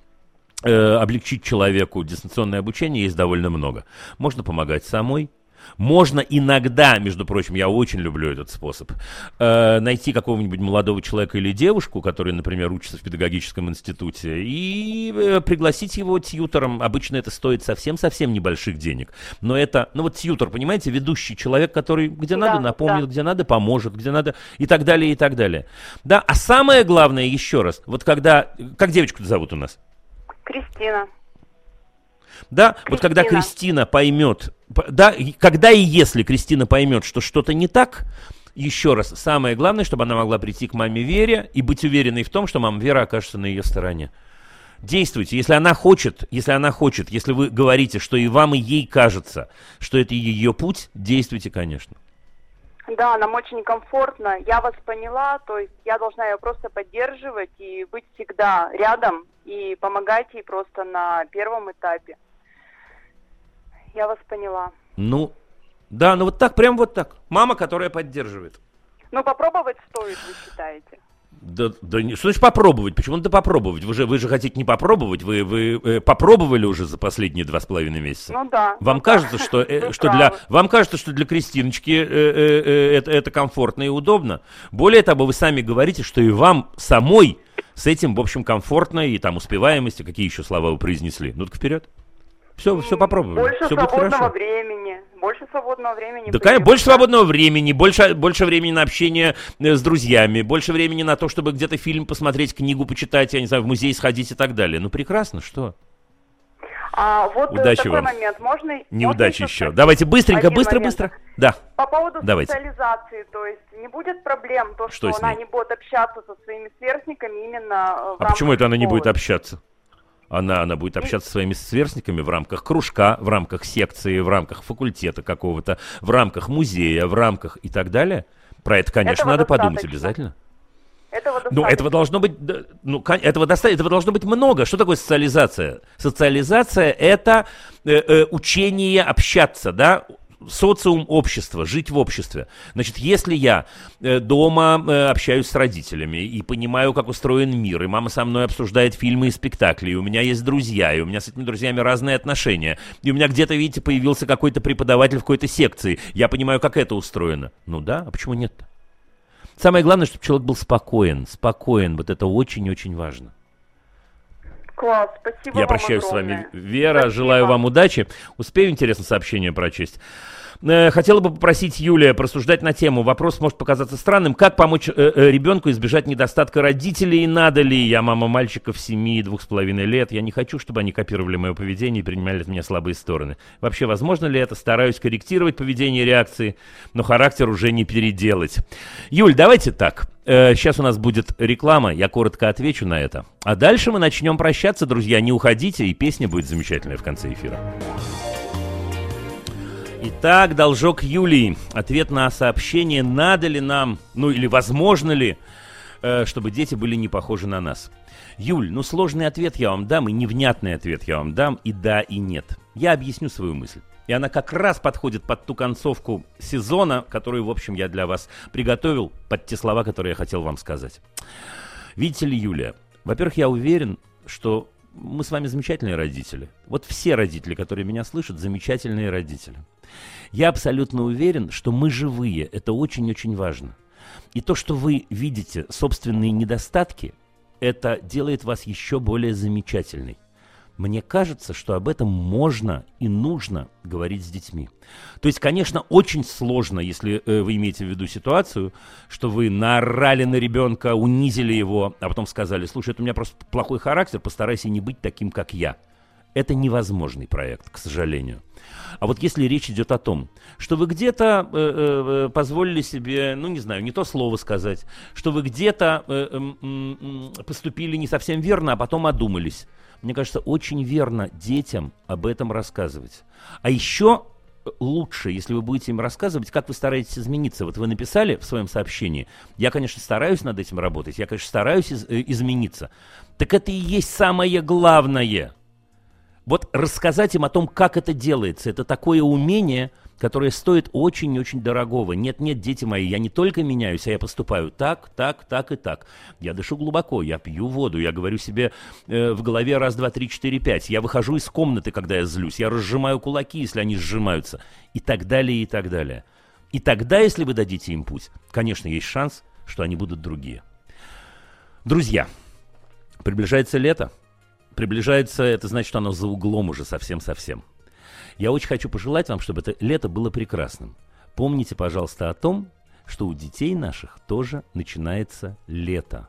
э, облегчить человеку дистанционное обучение есть довольно много. Можно помогать самой, можно иногда, между прочим, я очень люблю этот способ, э, найти какого-нибудь молодого человека или девушку, который, например, учится в педагогическом институте, и э, пригласить его тьютором. Обычно это стоит совсем-совсем небольших денег. Но это, ну вот тьютор, понимаете, ведущий человек, который где надо напомнит, да. где надо поможет, где надо и так далее, и так далее. Да, а самое главное, еще раз, вот когда, как девочку зовут у нас? Кристина. Да, Кристина. вот когда Кристина поймет, да, когда и если Кристина поймет, что что-то не так, еще раз, самое главное, чтобы она могла прийти к маме Вере и быть уверенной в том, что мама Вера окажется на ее стороне. Действуйте, если она хочет, если она хочет, если вы говорите, что и вам, и ей кажется, что это ее путь, действуйте, конечно. Да, нам очень комфортно. Я вас поняла, то есть я должна ее просто поддерживать и быть всегда рядом и помогать ей просто на первом этапе. Я вас поняла. Ну, да, ну вот так, прям вот так. Мама, которая поддерживает. Ну, попробовать стоит, вы считаете? Да, да, что значит попробовать? Почему надо попробовать? Вы же, вы же хотите не попробовать, вы, вы э, попробовали уже за последние два с половиной месяца. Ну да. Вам ну, кажется, что, э, что для, вам кажется, что для Кристиночки э, э, э, это, это комфортно и удобно. Более того, вы сами говорите, что и вам самой с этим, в общем, комфортно и там успеваемости, какие еще слова вы произнесли. Ну так вперед. Все, все попробуем. Больше все свободного времени. Больше свободного времени. Да, конечно, больше свободного времени, больше, больше времени на общение э, с друзьями, больше времени на то, чтобы где-то фильм посмотреть, книгу почитать, я не знаю, в музей сходить и так далее. Ну, прекрасно, что? А вот э, Удачи такой вам. момент. Можно, Неудачи можно еще. Давайте быстренько, быстро, момент. быстро. Да. По поводу Давайте. социализации, то есть не будет проблем, то, что, что она не будет общаться со своими сверстниками именно э, в А почему это она не будет общаться? Она, она будет общаться со своими сверстниками в рамках кружка, в рамках секции, в рамках факультета какого-то, в рамках музея, в рамках и так далее. Про это, конечно, Этого надо достаточно. подумать обязательно. Этого Ну, этого должно быть, ну, этого, доста- этого должно быть много. Что такое социализация? Социализация – это э, э, учение общаться, да? социум общества, жить в обществе. Значит, если я э, дома э, общаюсь с родителями и понимаю, как устроен мир, и мама со мной обсуждает фильмы и спектакли, и у меня есть друзья, и у меня с этими друзьями разные отношения, и у меня где-то, видите, появился какой-то преподаватель в какой-то секции, я понимаю, как это устроено. Ну да, а почему нет Самое главное, чтобы человек был спокоен, спокоен, вот это очень-очень важно. Класс, спасибо Я прощаюсь огромное. с вами, Вера, Спасибо. желаю вам удачи. Успею интересно сообщение прочесть. Э, Хотела бы попросить Юлия просуждать на тему. Вопрос может показаться странным. Как помочь э, э, ребенку избежать недостатка родителей? Надо ли? Я мама мальчиков 7 и двух с половиной лет. Я не хочу, чтобы они копировали мое поведение и принимали от меня слабые стороны. Вообще, возможно ли это? Стараюсь корректировать поведение и реакции, но характер уже не переделать. Юль, давайте так. Сейчас у нас будет реклама, я коротко отвечу на это. А дальше мы начнем прощаться, друзья. Не уходите, и песня будет замечательная в конце эфира. Итак, должок Юлии. Ответ на сообщение, надо ли нам, ну или возможно ли, э, чтобы дети были не похожи на нас. Юль, ну сложный ответ я вам дам, и невнятный ответ я вам дам, и да, и нет. Я объясню свою мысль. И она как раз подходит под ту концовку сезона, которую, в общем, я для вас приготовил, под те слова, которые я хотел вам сказать. Видите ли, Юлия, во-первых, я уверен, что мы с вами замечательные родители. Вот все родители, которые меня слышат, замечательные родители. Я абсолютно уверен, что мы живые. Это очень-очень важно. И то, что вы видите собственные недостатки, это делает вас еще более замечательной. Мне кажется, что об этом можно и нужно говорить с детьми. То есть, конечно, очень сложно, если э, вы имеете в виду ситуацию, что вы наорали на ребенка, унизили его, а потом сказали, слушай, это у меня просто плохой характер, постарайся не быть таким, как я. Это невозможный проект, к сожалению. А вот если речь идет о том, что вы где-то э, э, позволили себе, ну не знаю, не то слово сказать, что вы где-то э, м, поступили не совсем верно, а потом одумались. Мне кажется, очень верно детям об этом рассказывать. А еще лучше, если вы будете им рассказывать, как вы стараетесь измениться. Вот вы написали в своем сообщении, я, конечно, стараюсь над этим работать, я, конечно, стараюсь из- э, измениться. Так это и есть самое главное. Вот рассказать им о том, как это делается, это такое умение, которое стоит очень-очень дорогого. Нет-нет, дети мои, я не только меняюсь, а я поступаю так, так, так и так. Я дышу глубоко, я пью воду, я говорю себе э, в голове раз, два, три, четыре, пять. Я выхожу из комнаты, когда я злюсь, я разжимаю кулаки, если они сжимаются, и так далее, и так далее. И тогда, если вы дадите им путь, конечно, есть шанс, что они будут другие. Друзья, приближается лето, приближается, это значит, что оно за углом уже совсем-совсем. Я очень хочу пожелать вам, чтобы это лето было прекрасным. Помните, пожалуйста, о том, что у детей наших тоже начинается лето.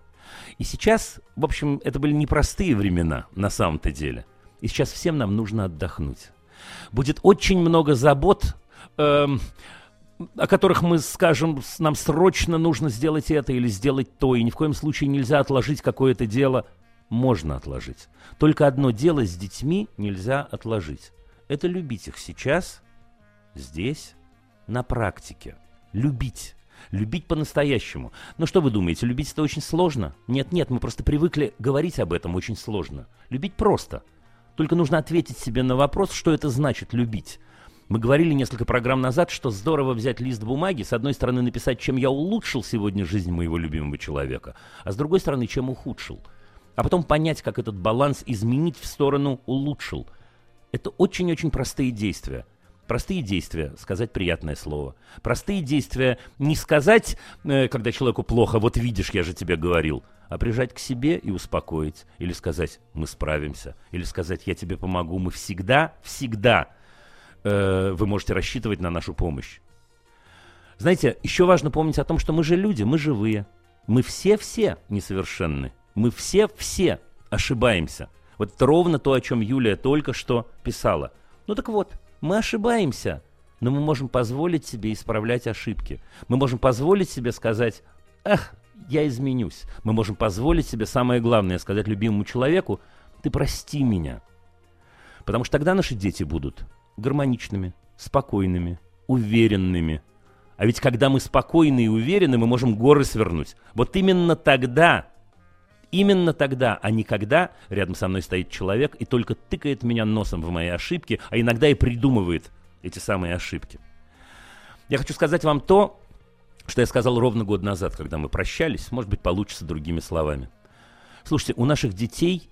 И сейчас, в общем, это были непростые времена на самом-то деле. И сейчас всем нам нужно отдохнуть. Будет очень много забот, эм, о которых мы скажем, нам срочно нужно сделать это или сделать то, и ни в коем случае нельзя отложить какое-то дело. Можно отложить. Только одно дело с детьми нельзя отложить. Это любить их сейчас, здесь, на практике. Любить. Любить по-настоящему. Но что вы думаете, любить это очень сложно? Нет, нет, мы просто привыкли говорить об этом очень сложно. Любить просто. Только нужно ответить себе на вопрос, что это значит любить. Мы говорили несколько программ назад, что здорово взять лист бумаги, с одной стороны написать, чем я улучшил сегодня жизнь моего любимого человека, а с другой стороны, чем ухудшил. А потом понять, как этот баланс изменить в сторону улучшил. Это очень-очень простые действия. Простые действия, сказать приятное слово. Простые действия не сказать, э, когда человеку плохо, вот видишь, я же тебе говорил, а прижать к себе и успокоить. Или сказать, мы справимся. Или сказать, я тебе помогу. Мы всегда, всегда э, вы можете рассчитывать на нашу помощь. Знаете, еще важно помнить о том, что мы же люди, мы живые. Мы все-все несовершенны. Мы все-все ошибаемся. Вот это ровно то, о чем Юлия только что писала. Ну так вот, мы ошибаемся, но мы можем позволить себе исправлять ошибки. Мы можем позволить себе сказать, ах, я изменюсь. Мы можем позволить себе самое главное, сказать любимому человеку, ты прости меня. Потому что тогда наши дети будут гармоничными, спокойными, уверенными. А ведь когда мы спокойны и уверены, мы можем горы свернуть. Вот именно тогда, именно тогда, а не когда рядом со мной стоит человек и только тыкает меня носом в мои ошибки, а иногда и придумывает эти самые ошибки. Я хочу сказать вам то, что я сказал ровно год назад, когда мы прощались. Может быть, получится другими словами. Слушайте, у наших детей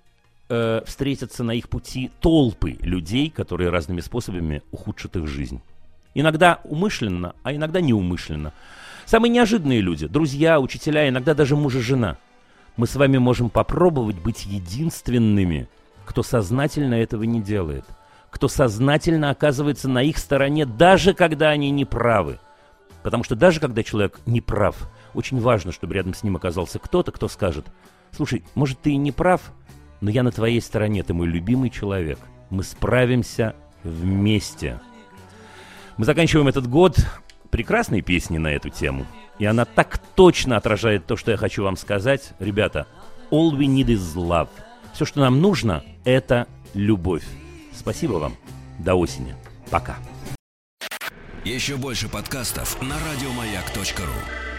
э, встретятся на их пути толпы людей, которые разными способами ухудшат их жизнь. Иногда умышленно, а иногда неумышленно. Самые неожиданные люди, друзья, учителя, иногда даже муж и жена. Мы с вами можем попробовать быть единственными, кто сознательно этого не делает, кто сознательно оказывается на их стороне, даже когда они не правы. Потому что даже когда человек не прав, очень важно, чтобы рядом с ним оказался кто-то, кто скажет, слушай, может ты и не прав, но я на твоей стороне, ты мой любимый человек. Мы справимся вместе. Мы заканчиваем этот год прекрасной песней на эту тему. И она так точно отражает то, что я хочу вам сказать. Ребята, all we need is love. Все, что нам нужно, это любовь. Спасибо вам. До осени. Пока. Еще больше подкастов на радиомаяк.ру